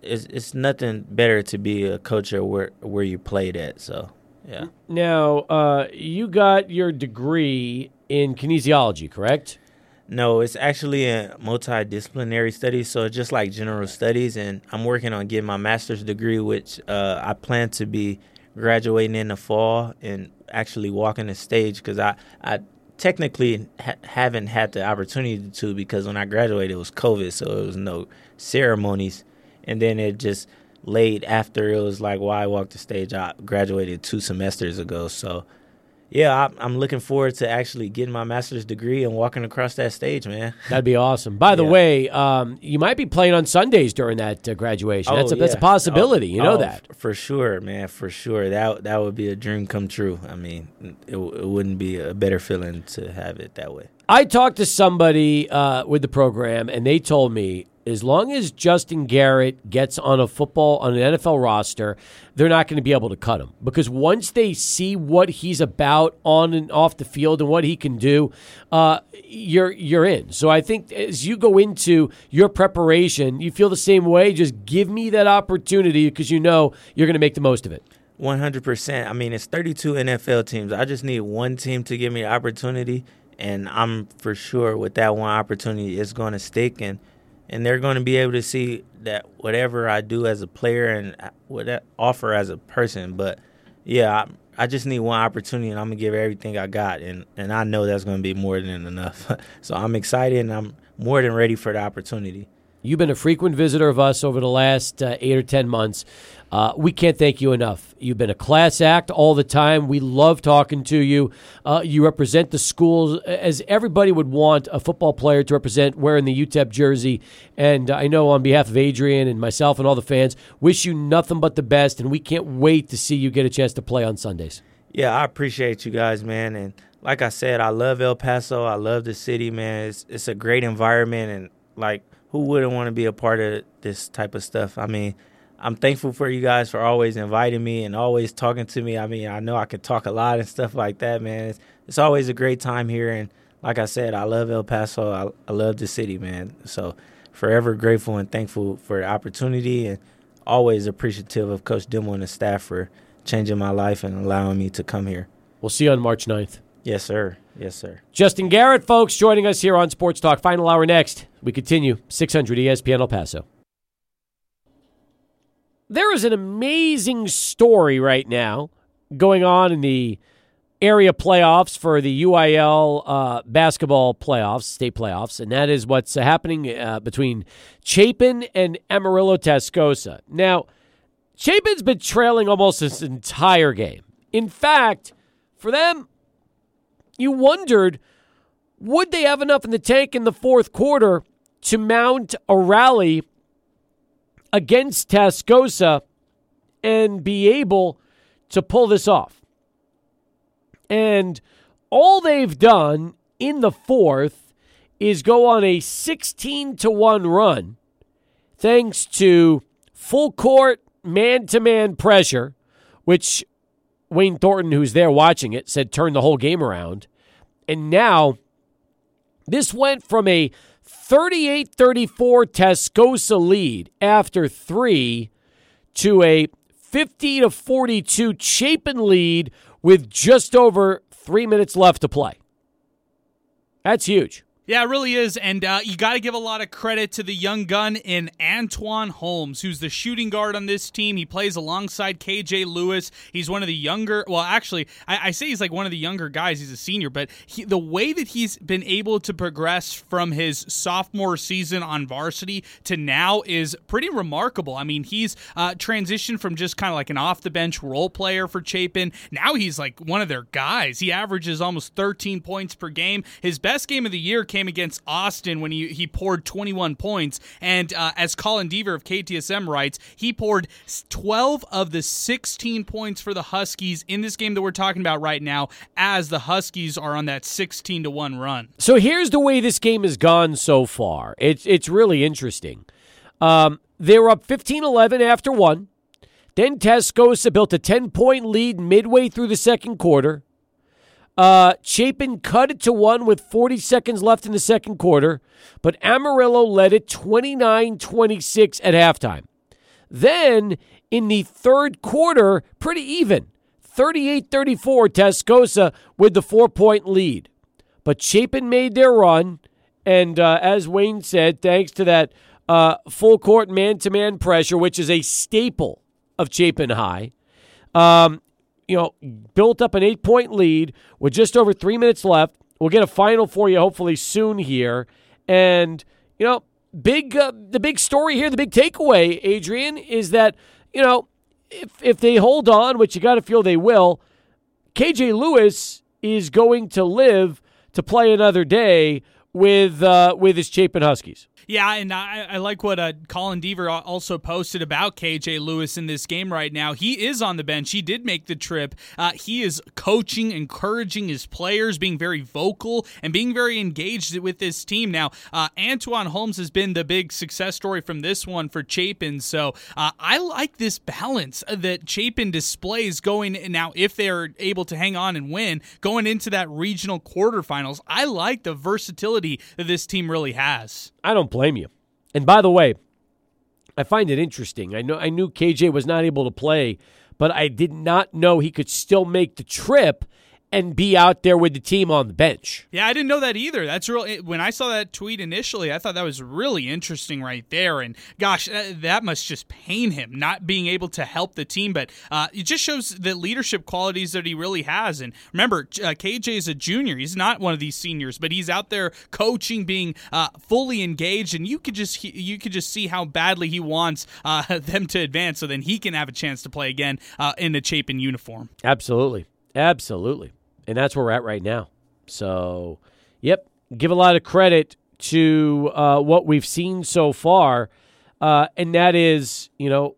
it's it's nothing better to be a coach at where where you played at. So yeah. Now, uh, you got your degree in kinesiology, correct? No, it's actually a multidisciplinary studies, so just like general studies, and I'm working on getting my master's degree, which uh, I plan to be graduating in the fall and actually walking the stage because I, I technically ha- haven't had the opportunity to because when I graduated it was COVID, so it was no ceremonies, and then it just laid after it was like why I walked the stage. I graduated two semesters ago, so yeah, I, I'm looking forward to actually getting my master's degree and walking across that stage, man. That'd be awesome. By the Yeah. way, um, you might be playing on Sundays during that uh, graduation. that's a, Oh, that's a possibility. Oh, you know oh, that. f- for sure, man, for sure. That that would be a dream come true. I mean, it, it wouldn't be a better feeling to have it that way. I talked to somebody uh, with the program, and they told me as long as Justin Garrett gets on a football on an NFL roster, they're not going to be able to cut him because once they see what he's about on and off the field and what he can do, uh, you're you're in. So I think as you go into your preparation, you feel the same way. Just give me that opportunity because you know you're going to make the most of it. One hundred percent. I mean, it's thirty-two NFL teams. I just need one team to give me opportunity, and I'm for sure with that one opportunity, it's going to stick, and and they're going to be able to see that whatever I do as a player and what I offer as a person. But yeah, I, I just need one opportunity, and I'm gonna give everything I got, and and I know that's going to be more than enough. so I'm excited, and I'm more than ready for the opportunity. You've been a frequent visitor of us over the last uh, eight or 10 months. Uh, we can't thank you enough. You've been a class act all the time. We love talking to you. Uh, you represent the schools as everybody would want a football player to represent wearing the UTEP jersey. And I know on behalf of Adrian and myself and all the fans, wish you nothing but the best. And we can't wait to see you get a chance to play on Sundays. Yeah, I appreciate you guys, man. And like I said, I love El Paso. I love the city, man. It's it's a great environment, and like, who wouldn't want to be a part of this type of stuff? I mean, I'm thankful for you guys for always inviting me and always talking to me. I mean, I know I can talk a lot and stuff like that, man. It's, it's always a great time here, and like I said, I love El Paso. I, I love the city, man. So forever grateful and thankful for the opportunity, and always appreciative of Coach Demo and the staff for changing my life and allowing me to come here. We'll see you on March 9th. Yes, sir. Yes, sir. Justin Garrett, folks, joining us here on Sports Talk. Final hour next. We continue. 600 ESPN El Paso. There is an amazing story right now going on in the area playoffs for the UIL uh, basketball playoffs, state playoffs, and that is what's happening uh, between Chapin and Amarillo Tascosa. Now, Chapin's been trailing almost this entire game. In fact, for them, you wondered would they have enough in the tank in the fourth quarter to mount a rally against Tascosa and be able to pull this off. And all they've done in the fourth is go on a 16 to 1 run thanks to full court man to man pressure, which Wayne Thornton, who's there watching it, said turned the whole game around. And now this went from a 38 34 Tascosa lead after three to a 50 to 42 Chapin lead with just over three minutes left to play. That's huge. Yeah, it really is. And uh, you got to give a lot of credit to the young gun in Antoine Holmes, who's the shooting guard on this team. He plays alongside KJ Lewis. He's one of the younger, well, actually, I, I say he's like one of the younger guys. He's a senior, but he, the way that he's been able to progress from his sophomore season on varsity to now is pretty remarkable. I mean, he's uh, transitioned from just kind of like an off the bench role player for Chapin. Now he's like one of their guys. He averages almost 13 points per game. His best game of the year came against Austin when he, he poured 21 points. And uh, as Colin Deaver of KTSM writes, he poured 12 of the 16 points for the Huskies in this game that we're talking about right now, as the Huskies are on that 16 to 1 run. So here's the way this game has gone so far. It's, it's really interesting. Um, they were up 15 11 after one. Then Tascosa built a 10 point lead midway through the second quarter. Uh, Chapin cut it to one with 40 seconds left in the second quarter, but Amarillo led it 29 26 at halftime. Then in the third quarter, pretty even 38 34, Tascosa with the four point lead. But Chapin made their run, and uh, as Wayne said, thanks to that uh, full court man to man pressure, which is a staple of Chapin High. Um, you know, built up an eight point lead with just over three minutes left. We'll get a final for you hopefully soon here. And, you know, big uh, the big story here, the big takeaway, Adrian, is that, you know, if, if they hold on, which you got to feel they will, KJ Lewis is going to live to play another day with uh, with his Chapin Huskies. Yeah, and I, I like what uh, Colin Deaver also posted about KJ Lewis in this game right now. He is on the bench. He did make the trip. Uh, he is coaching, encouraging his players, being very vocal, and being very engaged with this team. Now, uh, Antoine Holmes has been the big success story from this one for Chapin. So uh, I like this balance that Chapin displays going now if they're able to hang on and win going into that regional quarterfinals. I like the versatility that this team really has. I don't blame you. And by the way, I find it interesting. I know I knew KJ was not able to play, but I did not know he could still make the trip and be out there with the team on the bench. Yeah, I didn't know that either. That's real. When I saw that tweet initially, I thought that was really interesting right there. And gosh, that, must just pain him not being able to help the team. But uh, it just shows the leadership qualities that he really has. And remember, uh, KJ is a junior. He's not one of these seniors, but he's out there coaching, being uh, fully engaged. And you could just you could just see how badly he wants uh, them to advance, so then he can have a chance to play again uh, in a Chapin uniform. Absolutely, absolutely and that's where we're at right now. So, yep, give a lot of credit to uh, what we've seen so far, uh, and that is, you know,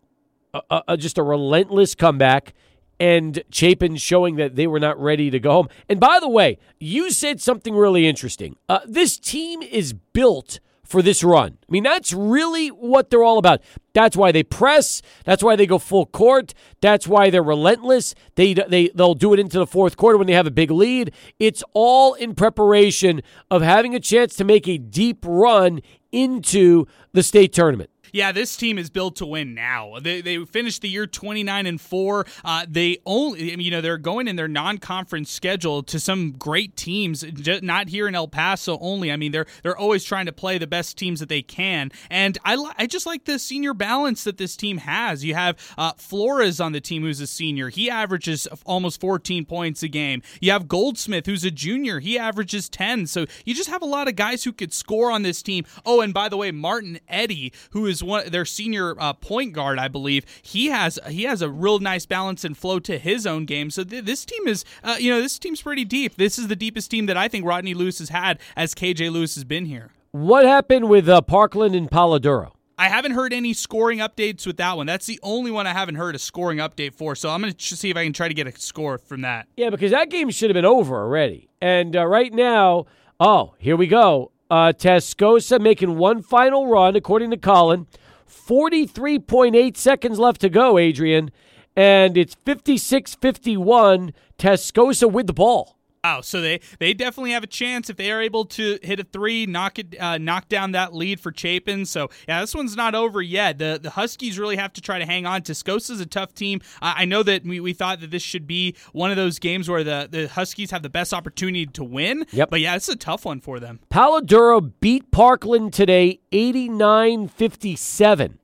a, a, just a relentless comeback. And Chapin showing that they were not ready to go home. And by the way, you said something really interesting. Uh, this team is built for this run. I mean, that's really what they're all about. That's why they press. That's why they go full court. That's why they're relentless. They they they'll do it into the fourth quarter when they have a big lead. It's all in preparation of having a chance to make a deep run into the state tournament. Yeah, this team is built to win now. They, they finished the year 29 and 4. Uh, they only, you know, they're going in their non conference schedule to some great teams, not here in El Paso only. I mean, they're they're always trying to play the best teams that they can. And I, I just like the senior balance that this team has. You have uh, Flores on the team who's a senior, he averages almost 14 points a game. You have Goldsmith who's a junior, he averages 10. So you just have a lot of guys who could score on this team. Oh, and by the way, Martin Eddy, who is one their senior uh, point guard, I believe, he has he has a real nice balance and flow to his own game. So th- this team is, uh, you know, this team's pretty deep. This is the deepest team that I think Rodney Lewis has had as KJ Lewis has been here. What happened with uh, Parkland and Palo Duro? I haven't heard any scoring updates with that one. That's the only one I haven't heard a scoring update for. So I'm going to see if I can try to get a score from that. Yeah, because that game should have been over already. And uh, right now, oh, here we go. Uh, Tascosa making one final run, according to Colin. 43.8 seconds left to go, Adrian. And it's 56 51. Tascosa with the ball. Wow, so they they definitely have a chance if they are able to hit a three, knock it, uh, knock down that lead for Chapin. So yeah, this one's not over yet. The the Huskies really have to try to hang on. Tascosa is a tough team. Uh, I know that we, we thought that this should be one of those games where the, the Huskies have the best opportunity to win. Yep. But yeah, it's a tough one for them. Palo Duro beat Parkland today, 89-57.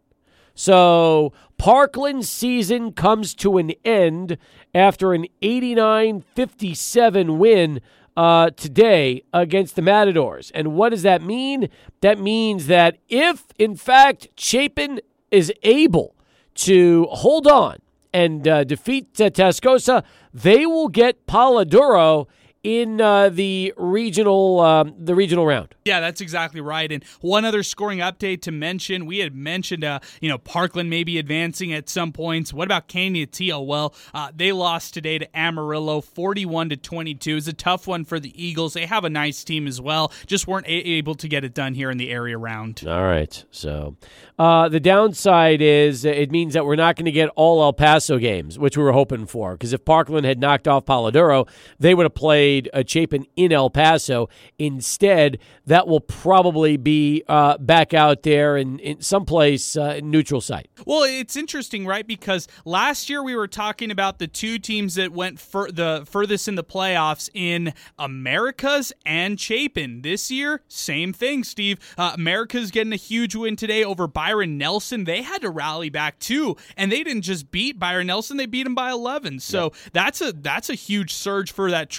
So Parkland's season comes to an end after an 89 57 win uh, today against the Matadors. And what does that mean? That means that if, in fact, Chapin is able to hold on and uh, defeat uh, Tascosa, they will get Palo Duro in uh, the regional um, the regional round. Yeah, that's exactly right. And one other scoring update to mention: we had mentioned, uh, you know, Parkland maybe advancing at some points. What about Canutillo? Well, uh, they lost today to Amarillo, forty-one to twenty-two. It's a tough one for the Eagles. They have a nice team as well, just weren't a- able to get it done here in the area round. All right, so uh, the downside is it means that we're not going to get all El Paso games, which we were hoping for. Because if Parkland had knocked off Palo Duro, they would have played a Chapin in El Paso. Instead, that will probably be uh, back out there in, in someplace uh, neutral site. Well, it's interesting, right? Because last year we were talking about the two teams that went fur- the furthest in the playoffs in Americas and Chapin. This year, same thing, Steve. Uh, America's getting a huge win today over Byron Nelson. They had to rally back too, and they didn't just beat Byron Nelson; they beat him by 11. So yep. that's a that's a huge surge for that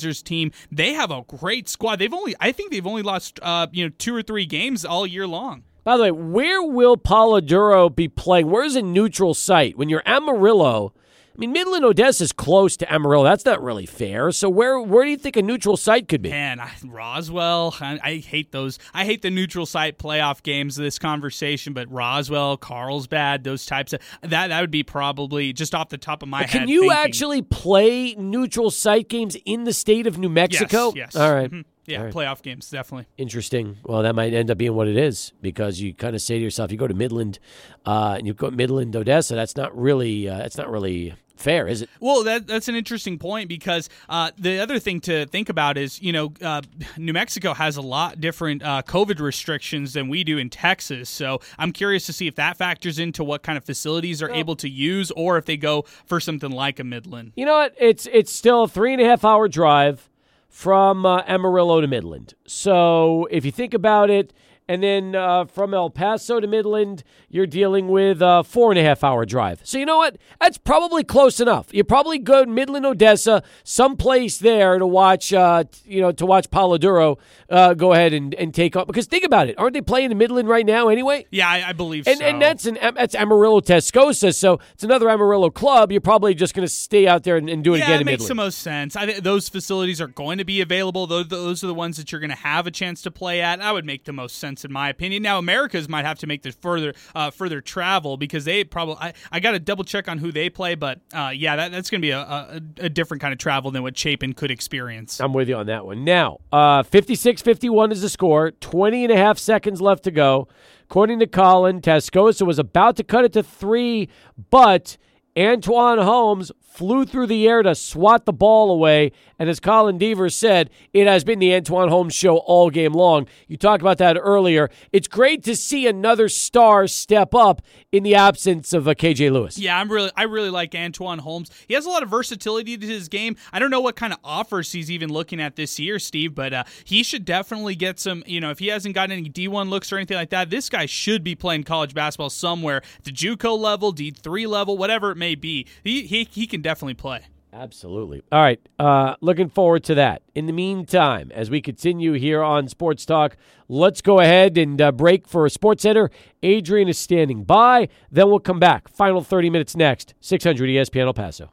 Trailblazers team. They have a great squad. They've only I think they've only lost uh, you know two or three games all year long. By the way, where will Palo Duro be playing? Where's a neutral site? When you're Amarillo, I mean, Midland Odessa is close to Amarillo. That's not really fair. So where where do you think a neutral site could be? Man, I, Roswell. I, I, hate those. I hate the neutral site playoff games this conversation. But Roswell, Carlsbad, those types of that that would be probably just off the top of my head. Can you thinking, actually play neutral site games in the state of New Mexico? Yes. yes. All right. mm-hmm. Yeah, right. playoff games definitely interesting. Well, that might end up being what it is because you kind of say to yourself, you go to Midland, uh, and you go Midland Odessa. That's not really uh, that's not really fair, is it? Well, that, that's an interesting point because uh, the other thing to think about is, you know, uh, New Mexico has a lot different uh, COVID restrictions than we do in Texas. So I'm curious to see if that factors into what kind of facilities are able to use, or if they go for something like a Midland. You know what? It's it's still a three and a half hour drive from uh, Amarillo to Midland. So if you think about it, and then uh, from El Paso to Midland, you're dealing with a four and a half hour drive. So you know what? That's probably close enough. You probably go to Midland, Odessa, someplace there to watch, uh, you know, to watch Palo Duro uh, go ahead and, and take off. Because think about it, aren't they playing in Midland right now anyway? Yeah, I, I believe and, so. And that's an that's Amarillo Tascosa, so it's another Amarillo club. You're probably just going to stay out there and, and do it yeah, again. it makes Midland. the most sense. I think those facilities are going to be available. Those, those are the ones that you're going to have a chance to play at. That would make the most sense in my opinion. Now, Americas might have to make the further uh, further travel because they probably. I, I got to double check on who they play, but uh, yeah, that, that's going to be a, a, a, different kind of travel than what Chapin could experience. I'm with you on that one. Now, uh, 56-51 is the score. 20 and a half seconds left to go. According to Colin, Tascosa was about to cut it to three, but Antoine Holmes flew through the air to swat the ball away And as Colin Deaver said, it has been the Antoine Holmes show all game long. You talked about that earlier. It's great to see another star step up in the absence of a uh, KJ Lewis. Yeah, I'm really I really like Antoine Holmes. He has a lot of versatility to his game. I don't know what kind of offers he's even looking at this year, Steve, but uh, he should definitely get some. You know, if he hasn't gotten any D1 looks or anything like that, this guy should be playing college basketball somewhere, the JUCO level, D3 level, whatever it may be. He he, he can definitely play. Absolutely. All right. Uh, looking forward to that. In the meantime, as we continue here on Sports Talk, let's go ahead and uh, break for a Sports Center. Adrian is standing by. Then we'll come back. Final 30 minutes next. 600 ESPN El Paso.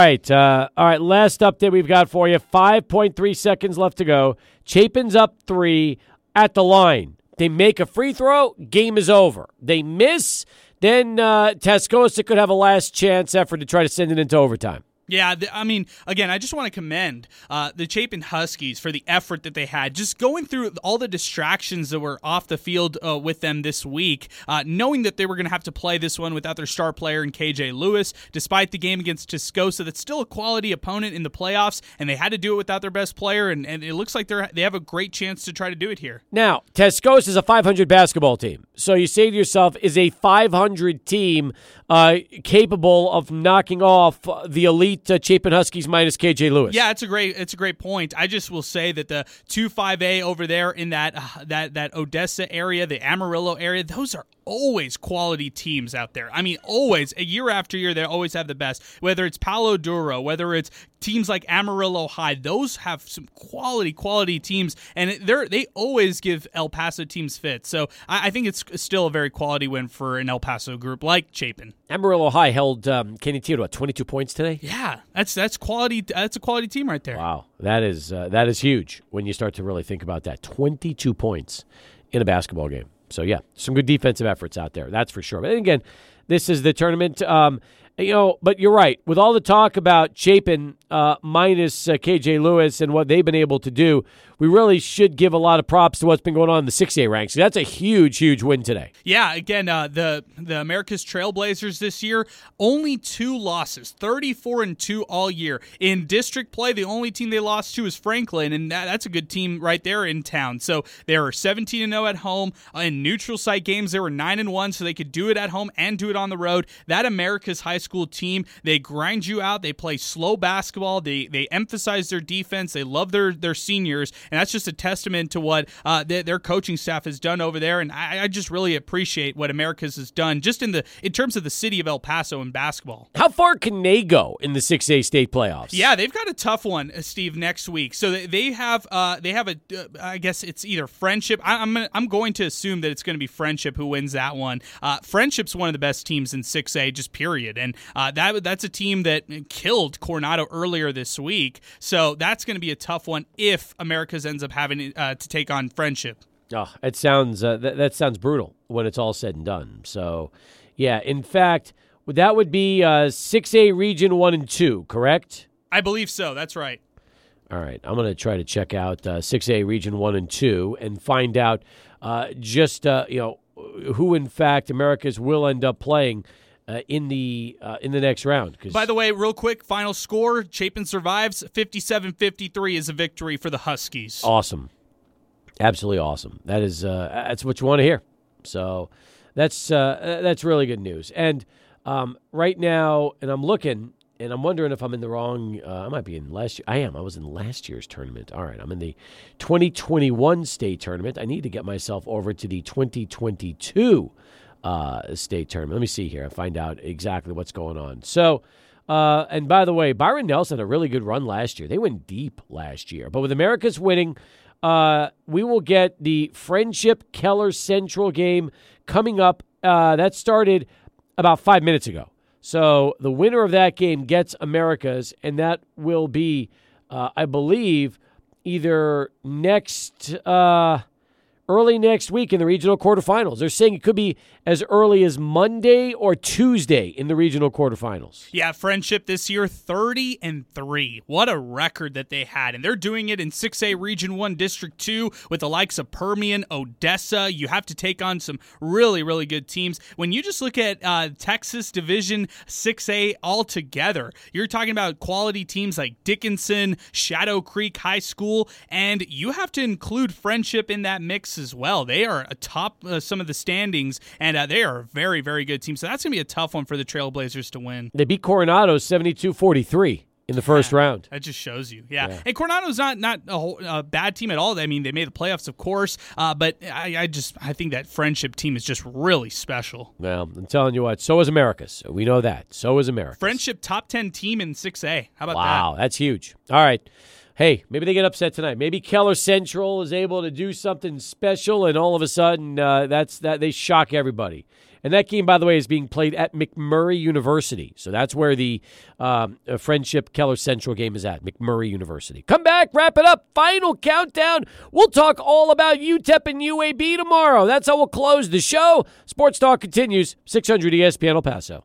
All right. Uh, all right. Last update we've got for you 5.3 seconds left to go. Chapin's up three at the line. They make a free throw, game is over. They miss then uh, Tascosa could have a last chance effort to try to send it into overtime. Yeah, I mean, again, I just want to commend uh, the Chapin Huskies for the effort that they had, just going through all the distractions that were off the field uh, with them this week, uh, knowing that they were going to have to play this one without their star player in KJ Lewis, despite the game against Tascosa, that's still a quality opponent in the playoffs, and they had to do it without their best player, and, and it looks like they they have a great chance to try to do it here. Now, Tascosa is a 500 basketball team, so you say to yourself, is a 500 team uh, capable of knocking off the elite uh, Chapin Huskies minus KJ Lewis. Yeah, it's a great it's a great point. I just will say that the two five A over there in that uh, that that Odessa area, the Amarillo area, those are always quality teams out there. I mean, always, a year after year, they always have the best. Whether it's Palo Duro, whether it's teams like Amarillo High, those have some quality, quality teams, and they're they always give El Paso teams fit. So I, I think it's still a very quality win for an El Paso group like Chapin. Amarillo High held um, Canutillo twenty two points today. Yeah, that's that's quality. That's a quality team right there. Wow, that is uh, that is huge when you start to really think about that. Twenty two points in a basketball game. So yeah, some good defensive efforts out there. That's for sure. But again, this is the tournament. Um, you know, but you're right. With all the talk about Chapin uh, minus uh, KJ Lewis and what they've been able to do, we really should give a lot of props to what's been going on in the 6A ranks. That's a huge, huge win today. Yeah, again, uh, the the Americas Trailblazers this year only two losses, 34 and two all year in district play. The only team they lost to is Franklin, and that, that's a good team right there in town. So they were 17 and 0 at home in neutral site games. They were nine and one, so they could do it at home and do it on the road. That Americas high school team, they grind you out. They play slow basketball. They they emphasize their defense. They love their their seniors, and that's just a testament to what uh, their, their, coaching staff has done over there. And I, I, just really appreciate what Americas has done, just in the in terms of the city of El Paso in basketball. How far can they go in the six A state playoffs? Yeah, they've got a tough one, uh, Steve, next week. So they have uh, they have a uh, I guess it's either Frenship. I, am I'm, I'm going to assume that it's going to be Frenship who wins that one. Uh, Frenship's one of the best teams in six A, just period, and uh, that that's a team that killed Coronado earlier this week. So that's going to be a tough one if Americas ends up having uh, to take on Frenship. Oh, it sounds uh, th- that sounds brutal when it's all said and done. So, yeah, in fact, that would be uh, six A region one and two, correct? I believe so. That's right. All right, I'm going to try to check out uh, six A region one and two and find out uh, just uh, you know who in fact Americas will end up playing uh, in the uh, in the next round. By the way, real quick, final score: Chapin survives. 57-53 is a victory for the Huskies. Awesome, absolutely awesome. That is uh, that's what you want to hear. So that's uh, that's really good news. And um, right now, and I'm looking. And I'm wondering if I'm in the wrong. Uh, I might be in last year. I am. I was in last year's tournament. All right. I'm in the 2021 state tournament. I need to get myself over to the 2022 uh, state tournament. Let me see here and find out exactly what's going on. So, uh, and by the way, Byron Nelson had a really good run last year. They went deep last year, but with Americas winning, uh, we will get the Frenship Keller Central game coming up. Uh, that started about five minutes ago. So the winner of that game gets Americas, and that will be, uh, I believe, either next. Early next week in the regional quarterfinals. They're saying it could be as early as Monday or Tuesday in the regional quarterfinals. Yeah, Frenship this year 30 and 3. What a record that they had. And they're doing it in 6A Region 1 District 2 with the likes of Permian, Odessa. You have to take on some really really good teams. When you just look at uh, Texas Division 6A altogether, you're talking about quality teams like Dickinson, Shadow Creek High School, and you have to include Frenship in that mix as well. They are atop uh, some of the standings, and uh, they are a very, very good team. So that's going to be a tough one for the Trailblazers to win. They beat Coronado 72 43 in the first Yeah, round. That just shows you, yeah. Yeah. And Coronado's not not a, whole, a bad team at all. I mean, they made the playoffs, of course, uh, but I, I just I think that Frenship team is just really special. Well, I'm telling you what, so is Americas. We know that. So is America. Frenship top ten team in six A. How about that? Wow, that's huge. All right. Hey, maybe they get upset tonight. Maybe Keller Central is able to do something special, and all of a sudden, uh, that's that they shock everybody. And that game, by the way, is being played at McMurry University. So that's where the um, uh, Frenship Keller Central game is at, McMurry University. Come back, wrap it up. Final countdown. We'll talk all about UTEP and UAB tomorrow. That's how we'll close the show. Sports Talk continues, 600 ESPN El Paso.